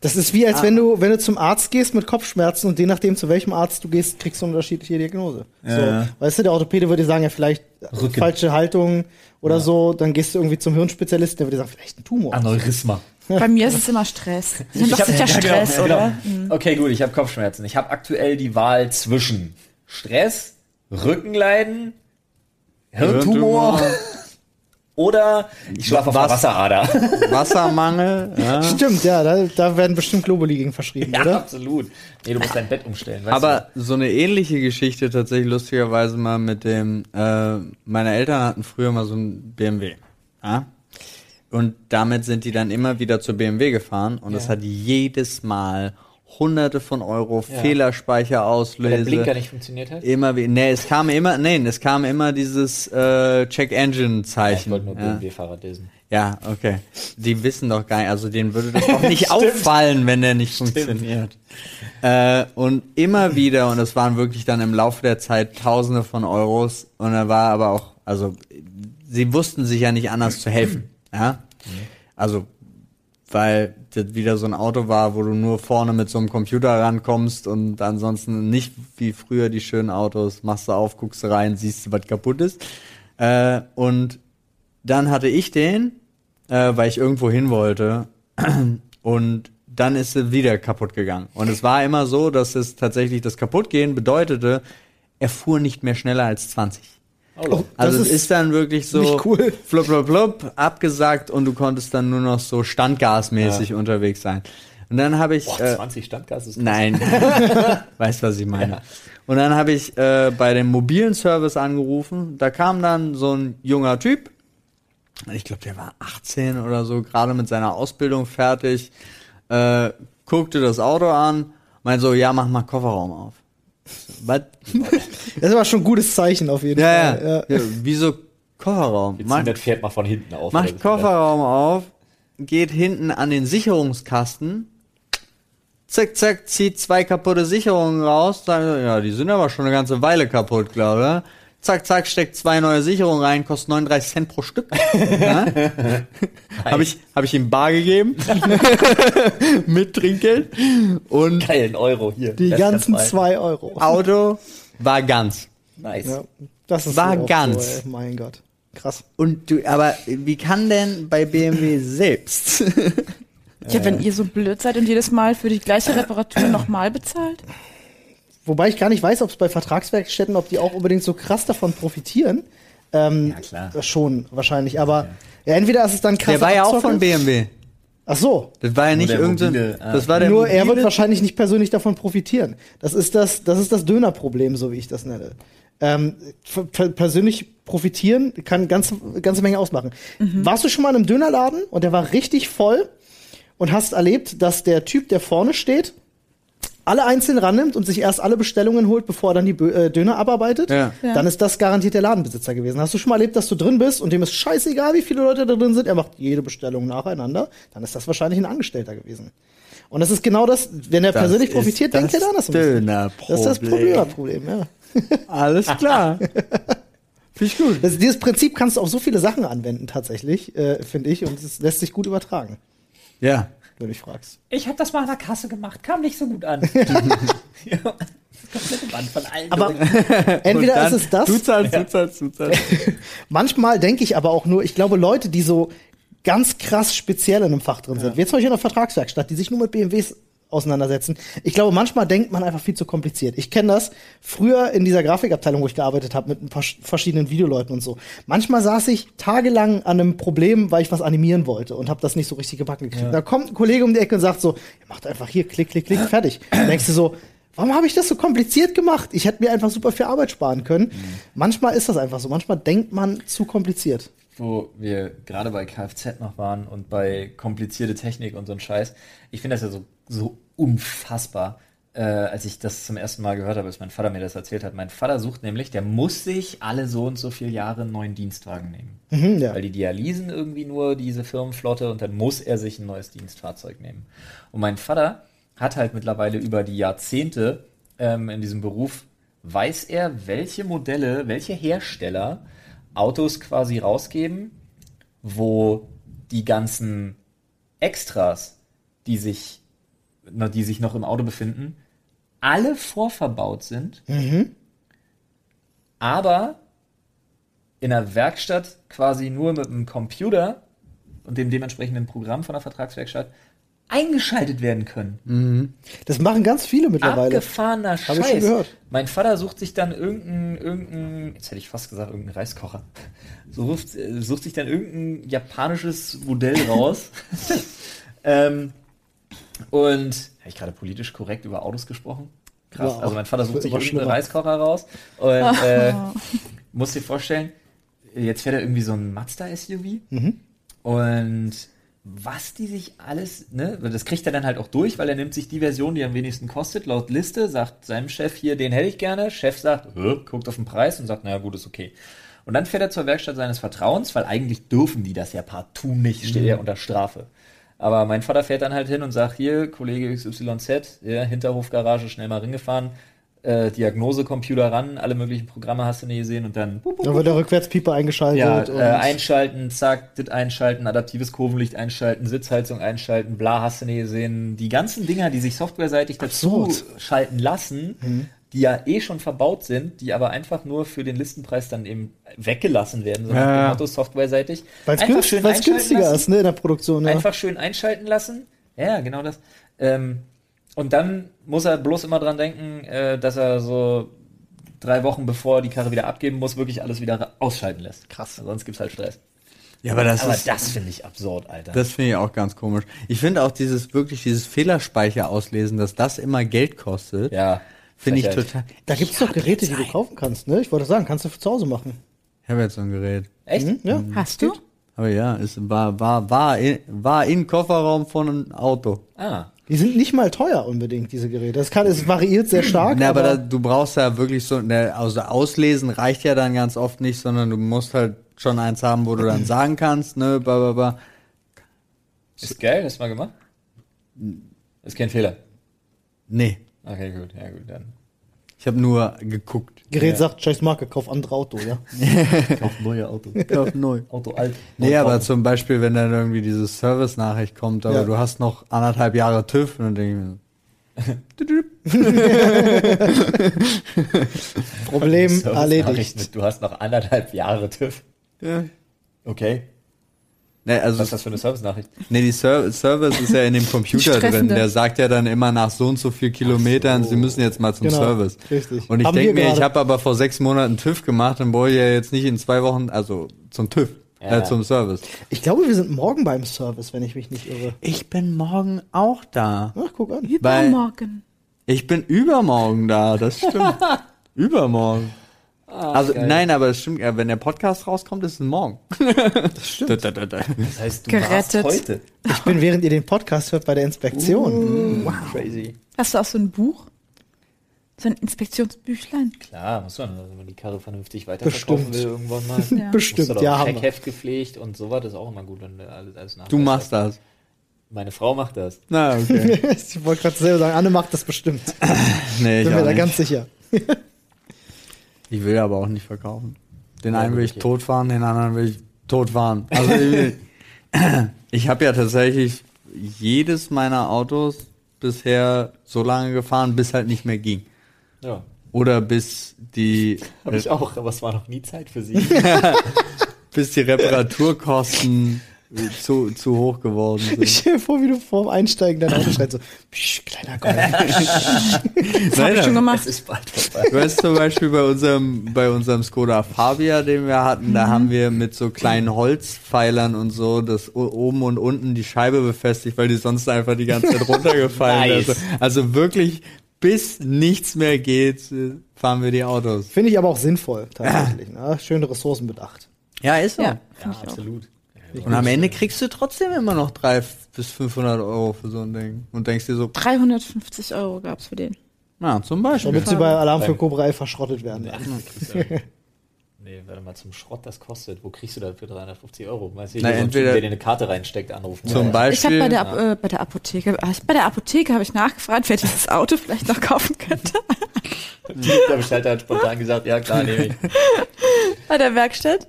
Das ist wie, Ah. als wenn du, wenn du zum Arzt gehst mit Kopfschmerzen und je nachdem, zu welchem Arzt du gehst, kriegst du eine unterschiedliche Diagnose. Ja. So, weißt du, der Orthopäde würde dir sagen, ja, vielleicht Rücken. falsche Haltung oder so, dann gehst du irgendwie zum Hirnspezialisten, der würde dir sagen, vielleicht ein Tumor. Aneurysma. Bei mir ist es immer Stress. Das ist doch hab- sicher ja, genau, Stress, ja, oder? genau. Okay, gut, ich habe Kopfschmerzen. Ich habe aktuell die Wahl zwischen Stress, Rückenleiden, Hirntumor oder ich schlafe auf einer Was? Wasserader. Wassermangel. ja. Stimmt, ja, da, da werden bestimmt Globuli gegen verschrieben, Ja, oder? absolut. Nee, du musst dein Bett umstellen, weißt Aber so eine ähnliche Geschichte tatsächlich lustigerweise mal mit dem, äh, meine Eltern hatten früher mal so ein BMW. Ja? Und damit sind die dann immer wieder zur BMW gefahren und Ja. hat jedes Mal hunderte von Euro Ja. Fehlerspeicher du? Weil der. Blinker nicht funktioniert hat? Immer wie, nee, es kam immer, nee, es kam immer dieses äh, Check Engine Ich Zeichen. wollte nur ja. BMW-Fahrer dissen. ja, okay. Die wissen doch gar nicht, also denen würde das doch nicht auffallen, wenn der nicht funktioniert. Äh, und immer wieder, und es waren wirklich dann im Laufe der Zeit Tausende von Euros, und er war aber auch, also sie wussten sich ja nicht anders zu helfen. Ja? Also, weil das wieder so ein Auto war, wo du nur vorne mit so einem Computer rankommst und ansonsten nicht wie früher die schönen Autos, machst du auf, guckst rein, siehst du, was kaputt ist. Äh, und dann hatte ich den, äh, weil ich irgendwo hin wollte. Und dann ist sie wieder kaputt gegangen. Und es war immer so, dass es tatsächlich das Kaputtgehen bedeutete, er fuhr nicht mehr schneller als 20. Oh, Also das es ist dann wirklich so cool. flup, flup, flup, abgesagt und du konntest dann nur noch so standgasmäßig unterwegs sein. Und dann habe ich Boah, äh, 20 Standgas ist krass. Nein. weißt, was ich meine. Und dann habe ich äh, bei dem mobilen Service angerufen. Da kam dann so ein junger Typ. Ich glaube, der war 18 oder so, gerade mit seiner Ausbildung fertig. Äh, guckte das Auto an, meinte so, ja, mach mal Kofferraum auf. Was? Das war schon ein gutes Zeichen auf jeden Ja, Fall. ja. ja. Wieso Kofferraum? Wir Mach, ziehen das Pferd mal von hinten auf. macht. Kofferraum auf, geht hinten an den Sicherungskasten, zack, zack, zieht zwei kaputte Sicherungen raus, sagt, so, ja, die sind aber schon eine ganze Weile kaputt, glaube ich. Zack, zack, steckt zwei neue Sicherungen rein, kostet 39 Cent pro Stück. ja? Habe ich, hab ich ihm bar gegeben. Mit Trinkgeld. Und Geil, ein Euro hier. Die ganzen zwei Euro. Auto war ganz. Nice. Ja, das ist War so ganz. So. Mein Gott. Krass. Und du, aber wie kann denn bei BMW selbst? Ja, wenn ihr so blöd seid und jedes Mal für die gleiche Reparatur nochmal bezahlt? Wobei ich gar nicht weiß, ob es bei Vertragswerkstätten, ob die auch unbedingt so krass davon profitieren. Ähm, Ja, klar. äh, Schon, wahrscheinlich. Aber ja, entweder ist es dann krass. Der war ja auch von BMW. Ach so. Das war ja nicht irgendein, mobile, ah. das war der Nur er wird mobile- wahrscheinlich nicht persönlich davon profitieren. Das ist das, das ist das Dönerproblem, so wie ich das nenne. Ähm, persönlich profitieren kann ganze, ganze Menge ausmachen. Warst du schon mal in einem Dönerladen und der war richtig voll und hast erlebt, dass der Typ, der vorne steht, alle einzeln rannimmt und sich erst alle Bestellungen holt, bevor er dann die Bö äh, Döner abarbeitet, Ja. Ja. dann ist das garantiert der Ladenbesitzer gewesen. Hast du schon mal erlebt, dass du drin bist und dem ist scheißegal, wie viele Leute da drin sind, er macht jede Bestellung nacheinander, dann ist das wahrscheinlich ein Angestellter gewesen. Und das ist genau das, wenn er Das persönlich profitiert, denkt er das da ein bisschen. Dönerproblem. Das ist das Dönerproblem, ja. Alles klar. Finde ich gut. Das, dieses Prinzip kannst du auf so viele Sachen anwenden, tatsächlich, äh, finde ich, und es lässt sich gut übertragen, Ja. Wenn du mich fragst. Ich habe das mal an der Kasse gemacht, kam nicht so gut an. ja. Komplette Band von allen. Aber entweder ist es das, Du zahlst, du zahlst, du zahlst. Manchmal denke ich aber auch nur, ich glaube, Leute, die so ganz krass speziell in einem Fach drin sind, wie jetzt zum Beispiel in einer Vertragswerkstatt, die sich nur mit BMWs auseinandersetzen. Ich glaube, manchmal denkt man einfach viel zu kompliziert. Ich kenne das früher in dieser Grafikabteilung, wo ich gearbeitet habe, mit ein paar verschiedenen Videoleuten und so. Manchmal saß ich tagelang an einem Problem, weil ich was animieren wollte und habe das nicht so richtig gebacken gekriegt. Ja. Da kommt ein Kollege um die Ecke und sagt so, macht einfach hier, klick, klick, klick, fertig. Dann denkst du so, Warum habe ich das so kompliziert gemacht? Ich hätte mir einfach super viel Arbeit sparen können. Mhm. Manchmal ist das einfach so. Manchmal denkt man zu kompliziert. Wo wir gerade bei Kfz noch waren und bei komplizierte Technik und so ein Scheiß. Ich finde das ja so, so unfassbar, äh, als ich das zum ersten Mal gehört habe, als mein Vater mir das erzählt hat. Mein Vater sucht nämlich, der muss sich alle so und so viele Jahre einen neuen Dienstwagen nehmen. Mhm, ja. Weil die Dialysen irgendwie nur diese Firmenflotte und dann muss er sich ein neues Dienstfahrzeug nehmen. Und mein Vater hat halt mittlerweile über die Jahrzehnte ähm, in diesem Beruf, weiß er, welche Modelle, welche Hersteller Autos quasi rausgeben, wo die ganzen Extras, die sich, die sich noch im Auto befinden, alle vorverbaut sind, mhm. aber in der Werkstatt quasi nur mit einem Computer und dem dementsprechenden Programm von der Vertragswerkstatt eingeschaltet werden können. Mhm. Das machen ganz viele mittlerweile. Abgefahrener Scheiß. Hab ich schon gehört. Mein Vater sucht sich dann irgendein, irgendein, jetzt hätte ich fast gesagt, irgendein Reiskocher. Sucht, sucht sich dann irgendein japanisches Modell raus. ähm, und habe ich gerade politisch korrekt über Autos gesprochen? Krass. Ja, also mein Vater sucht sich irgendeinen Reiskocher raus und äh, muss dir vorstellen, jetzt fährt er irgendwie so ein Mazda SUV mhm. und was die sich alles, ne, das kriegt er dann halt auch durch, weil er nimmt sich die Version, die am wenigsten kostet, laut Liste, sagt seinem Chef hier, den hätte ich gerne. Chef sagt, guckt auf den Preis und sagt, naja, gut, ist okay. Und dann fährt er zur Werkstatt seines Vertrauens, weil eigentlich dürfen die das ja partout nicht, steht mhm. er unter Strafe. Aber mein Vater fährt dann halt hin und sagt, hier, Kollege XYZ, ja, Hinterhofgarage, schnell mal ringefahren, äh, Diagnosecomputer ran, alle möglichen Programme hast du nie gesehen und dann. Bup, bup, da wird der Rückwärtspieper eingeschaltet. Ja, äh, einschalten, zack, dit einschalten, adaptives Kurvenlicht einschalten, Sitzheizung einschalten, bla hast du nie gesehen. Die ganzen Dinger, die sich softwareseitig dazu Absurd. schalten lassen, mhm. Die ja eh schon verbaut sind, die aber einfach nur für den Listenpreis dann eben weggelassen werden, so ja. Motto softwareseitig. Weil es günstiger lassen. ist, ne, in der Produktion. Ja. Einfach schön einschalten lassen. Ja, genau das. Ähm, und dann muss er bloß immer dran denken, äh, dass er so drei Wochen bevor er die Karre wieder abgeben muss, wirklich alles wieder ausschalten lässt. Krass. Sonst gibt's halt Stress. Ja, aber das aber das finde ich absurd, Alter. Das finde ich auch ganz komisch. Ich finde auch dieses wirklich dieses Fehlerspeicher auslesen, dass das immer Geld kostet. Ja. Finde ich total. Da gibt's doch Geräte, die du kaufen kannst, ne? Ich wollte sagen, kannst du für zu Hause machen. Ich habe jetzt so ein Gerät. Echt? Mhm, ja. Hast du? Aber ja, es war war war in, war im Kofferraum von einem Auto. Ah. Die sind nicht mal teuer unbedingt, diese Geräte. Das kann, es variiert sehr stark. Ne, aber, aber da, du brauchst ja wirklich so, ne, also auslesen reicht ja dann ganz oft nicht, sondern du musst halt schon eins haben, wo du dann sagen kannst, ne, ba, ba, ba. Ist geil, hast du mal gemacht? Ist kein Fehler. Nee. Okay, gut, ja gut, dann. Ich habe nur geguckt. Gerät ja. sagt, scheiß Marke, kauf andere Auto, ja. kauf neue Auto. Kauf neu. Auto alt. Nee, aber Auto. zum Beispiel, wenn dann irgendwie diese Service-Nachricht kommt, aber ja. du hast noch anderthalb Jahre TÜV, und dann denke ich mir Problem erledigt. du hast noch anderthalb Jahre TÜV. Ja. Okay. Nee, also Was ist das für eine Service-Nachricht? Nee, die Ser Service ist ja in dem Computer drin. Der sagt ja dann immer nach so und so viel Kilometern, so. sie müssen jetzt mal zum genau, Service. Richtig. Und ich denke mir, ich habe aber vor sechs Monaten TÜV gemacht und wollte ja jetzt nicht in zwei Wochen, also zum TÜV. Ja. Äh, zum Service. Ich glaube, wir sind morgen beim Service, wenn ich mich nicht irre. Ich bin morgen auch da. Ach, guck an. Übermorgen. Ich bin übermorgen da, das stimmt. übermorgen. Ah, also geil. nein, aber es stimmt, ja, wenn der Podcast rauskommt, ist es morgen. Das stimmt. das heißt, du Gerettet. warst heute. Ich bin, während ihr den Podcast hört, bei der Inspektion. Uh, wow. Crazy. Hast du auch so ein Buch? So ein Inspektionsbüchlein? Klar, muss man, wenn man die Karre vernünftig weiterverkaufen will irgendwann mal. Ja. Bestimmt, ja. Checkheft gepflegt und sowas ist auch immer gut, wenn alles, alles Du machst das. Meine Frau macht das. Na, okay. ich wollte gerade selber sagen, Anne macht das bestimmt. nee, ich Bin mir da nicht. ganz sicher. Ich will aber auch nicht verkaufen. Den ja, einen will ich okay. tot fahren, den anderen will ich tot fahren. Also ich, ich habe ja tatsächlich jedes meiner Autos bisher so lange gefahren, bis halt nicht mehr ging. Ja. Oder bis die. Habe ich auch, aber es war noch nie Zeit für sie. bis die Reparaturkosten zu, zu hoch geworden sind. Ich stell dir vor, wie du vorm Einsteigen dein Auto schreit so, psch, kleiner Golf. Das habe ich schon gemacht. Es ist bald vorbei. Du weißt zum Beispiel bei unserem, bei unserem Skoda Fabia, den wir hatten, da haben wir mit so kleinen Holzpfeilern und so das oben und unten die Scheibe befestigt, weil die sonst einfach die ganze Zeit runtergefallen Nice. ist. Also wirklich, bis nichts mehr geht, fahren wir die Autos. Finde ich aber auch sinnvoll, tatsächlich. Ne? Schön ressourcenbedacht. Ja, ist so. Ja, Ja, finde ich auch. Und am Ende kriegst du trotzdem immer noch drei bis 500 Euro für so ein Ding. Und denkst dir so, 350 Euro gab's für den. na, zum Beispiel. Damit sie bei Alarm für Cobra 11 verschrottet werden. Ja, nee, warte mal, zum Schrott das kostet. Wo kriegst du das für 350 Euro? Weißt du, Na, so ein entweder- Typ, der dir eine Karte reinsteckt, anrufen. Zum Ja. Beispiel. Ich habe bei der, äh, bei der Apotheke, äh, bei der Apotheke habe ich nachgefragt, wer dieses Auto vielleicht noch kaufen könnte. Der Bestellter hat spontan gesagt, ja klar, nehme ich. bei der Werkstatt.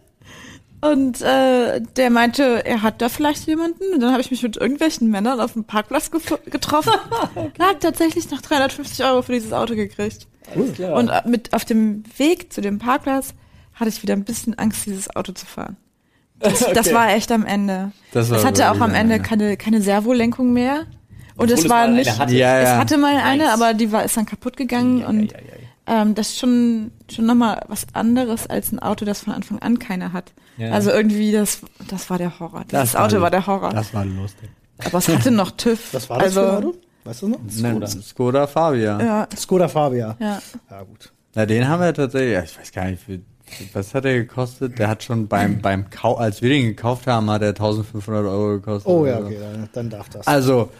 Und äh, der meinte, er hat da vielleicht jemanden. Und dann habe ich mich mit irgendwelchen Männern auf dem Parkplatz getroffen. Er hat tatsächlich noch 350 Euro für dieses Auto gekriegt. Klar. Und äh, mit auf dem Weg zu dem Parkplatz hatte ich wieder ein bisschen Angst, dieses Auto zu fahren. Das, das Okay. war echt am Ende. Das war es hatte auch am Ende keine, keine Servolenkung mehr. Und Obwohl es es war nicht. hatte. Ja, Es ja. hatte mal eine, Nice. aber die war ist dann kaputt gegangen Ja, und ja, ja, ja. Ähm, das ist schon schon nochmal was anderes als ein Auto, das von Anfang an keiner hat. Ja. Also irgendwie das das war der Horror. Dieses war Auto lu- war der Horror. Das war lustig. aber es hatte noch TÜV. Was war das also, für ein Auto? Weißt du noch? Skoda, Skoda Fabia. Ja, Skoda Fabia. ja. Ja, gut. Na, den haben wir tatsächlich, ja, ich weiß gar nicht, für, was hat der gekostet? Der hat schon beim, beim Kau als wir den gekauft haben, hat er 1500 Euro gekostet. Oh ja, okay, dann, dann darf das. Also,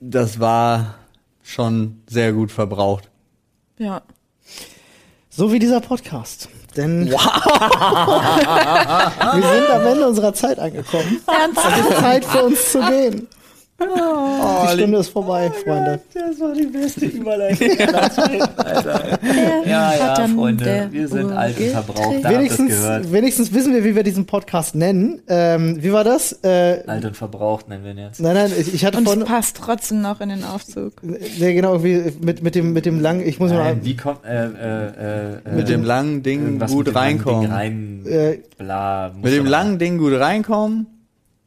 das war schon sehr gut verbraucht. Ja. So wie dieser Podcast. Denn wir sind am Ende unserer Zeit angekommen. Es ist Zeit für uns zu gehen. Die Stunde ist vorbei, Freunde. Das war die beste Überleitung Alter. Ja, ja, Freunde, wir sind alt und verbraucht, da Wenigstens, gehört. wenigstens wissen wir, wie wir diesen Podcast nennen. Ähm, wie war das? Äh, Alt und verbraucht nennen wir ihn jetzt. nein, nein, ich, ich hatte Und es von. passt trotzdem noch in den Aufzug. Ne, genau, irgendwie mit, mit dem, mit dem langen, ich muss mal. Nein, wie kommt, äh, äh, äh, Mit dem langen Ding gut reinkommen. Ding rein, Äh, bla. Mit dem langen Ding gut reinkommen.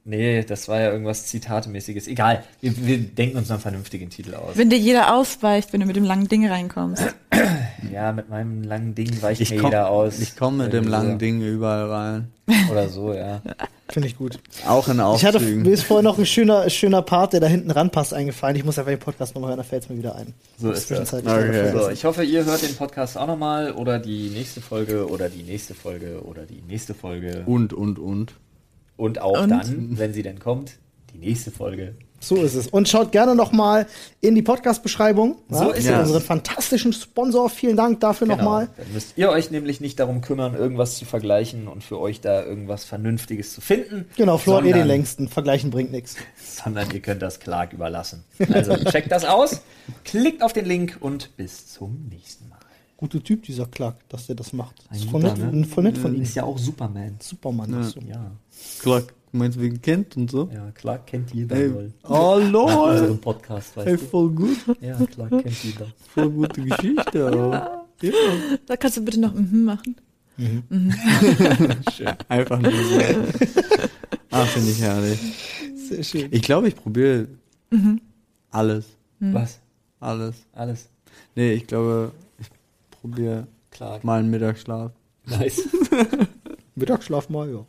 Nee, das war ja irgendwas Zitatemäßiges. Egal, wir, wir denken uns noch einen vernünftigen Titel aus. Wenn dir jeder ausweicht, wenn du mit dem langen Ding reinkommst. Ja, mit meinem langen Ding weicht Ich mir komm- jeder aus. Ich komme mit dem langen so. Ding überall rein. Oder so, ja. Finde ich gut. Auch in Ich hatte, Aufzügen. mir ist vorher noch ein schöner, schöner Part, der da hinten ranpasst, eingefallen. Ich muss einfach den Podcast nochmal hören, da fällt es mir wieder ein. So ist das. Okay. So, ich hoffe, ihr hört den Podcast auch nochmal oder die nächste Folge oder die nächste Folge oder die nächste Folge. Und, und, und. Und auch Und? dann, wenn sie denn kommt, die nächste Folge. So ist es. Und schaut gerne nochmal in die Podcast-Beschreibung. So ist für es. unseren fantastischen Sponsor. Vielen Dank dafür nochmal. Dann müsst ihr euch nämlich nicht darum kümmern, irgendwas zu vergleichen und für euch da irgendwas Vernünftiges zu finden. Genau, Flo hat eh sondern- den längsten. Vergleichen bringt nichts. Sondern ihr könnt das Clark überlassen. Also checkt das aus, klickt auf den Link und bis zum nächsten Mal. Guter Typ, dieser Clark, dass der das macht. Ein Ist voll, nett, ne? voll nett von ihm. Ist ja auch Superman. Supermann. ist so. Ja, Klar, meinst du wegen Kind und so? ja, Clark kennt jeder. Ey, lol. oh lol. unserem Podcast, weißt Ey, du. voll gut. Ja, Clark kennt jeder. Voll gute Geschichte. aber- Ja. Da kannst du bitte noch mhm machen. Einfach nur so. Ah, finde ich herrlich. Sehr schön. Ich glaube, ich probiere alles. Was? Alles. Alles? Nee, ich glaube, ich probiere Clark. mal einen Mittagsschlaf. Nice. Mittagsschlaf mal, ja.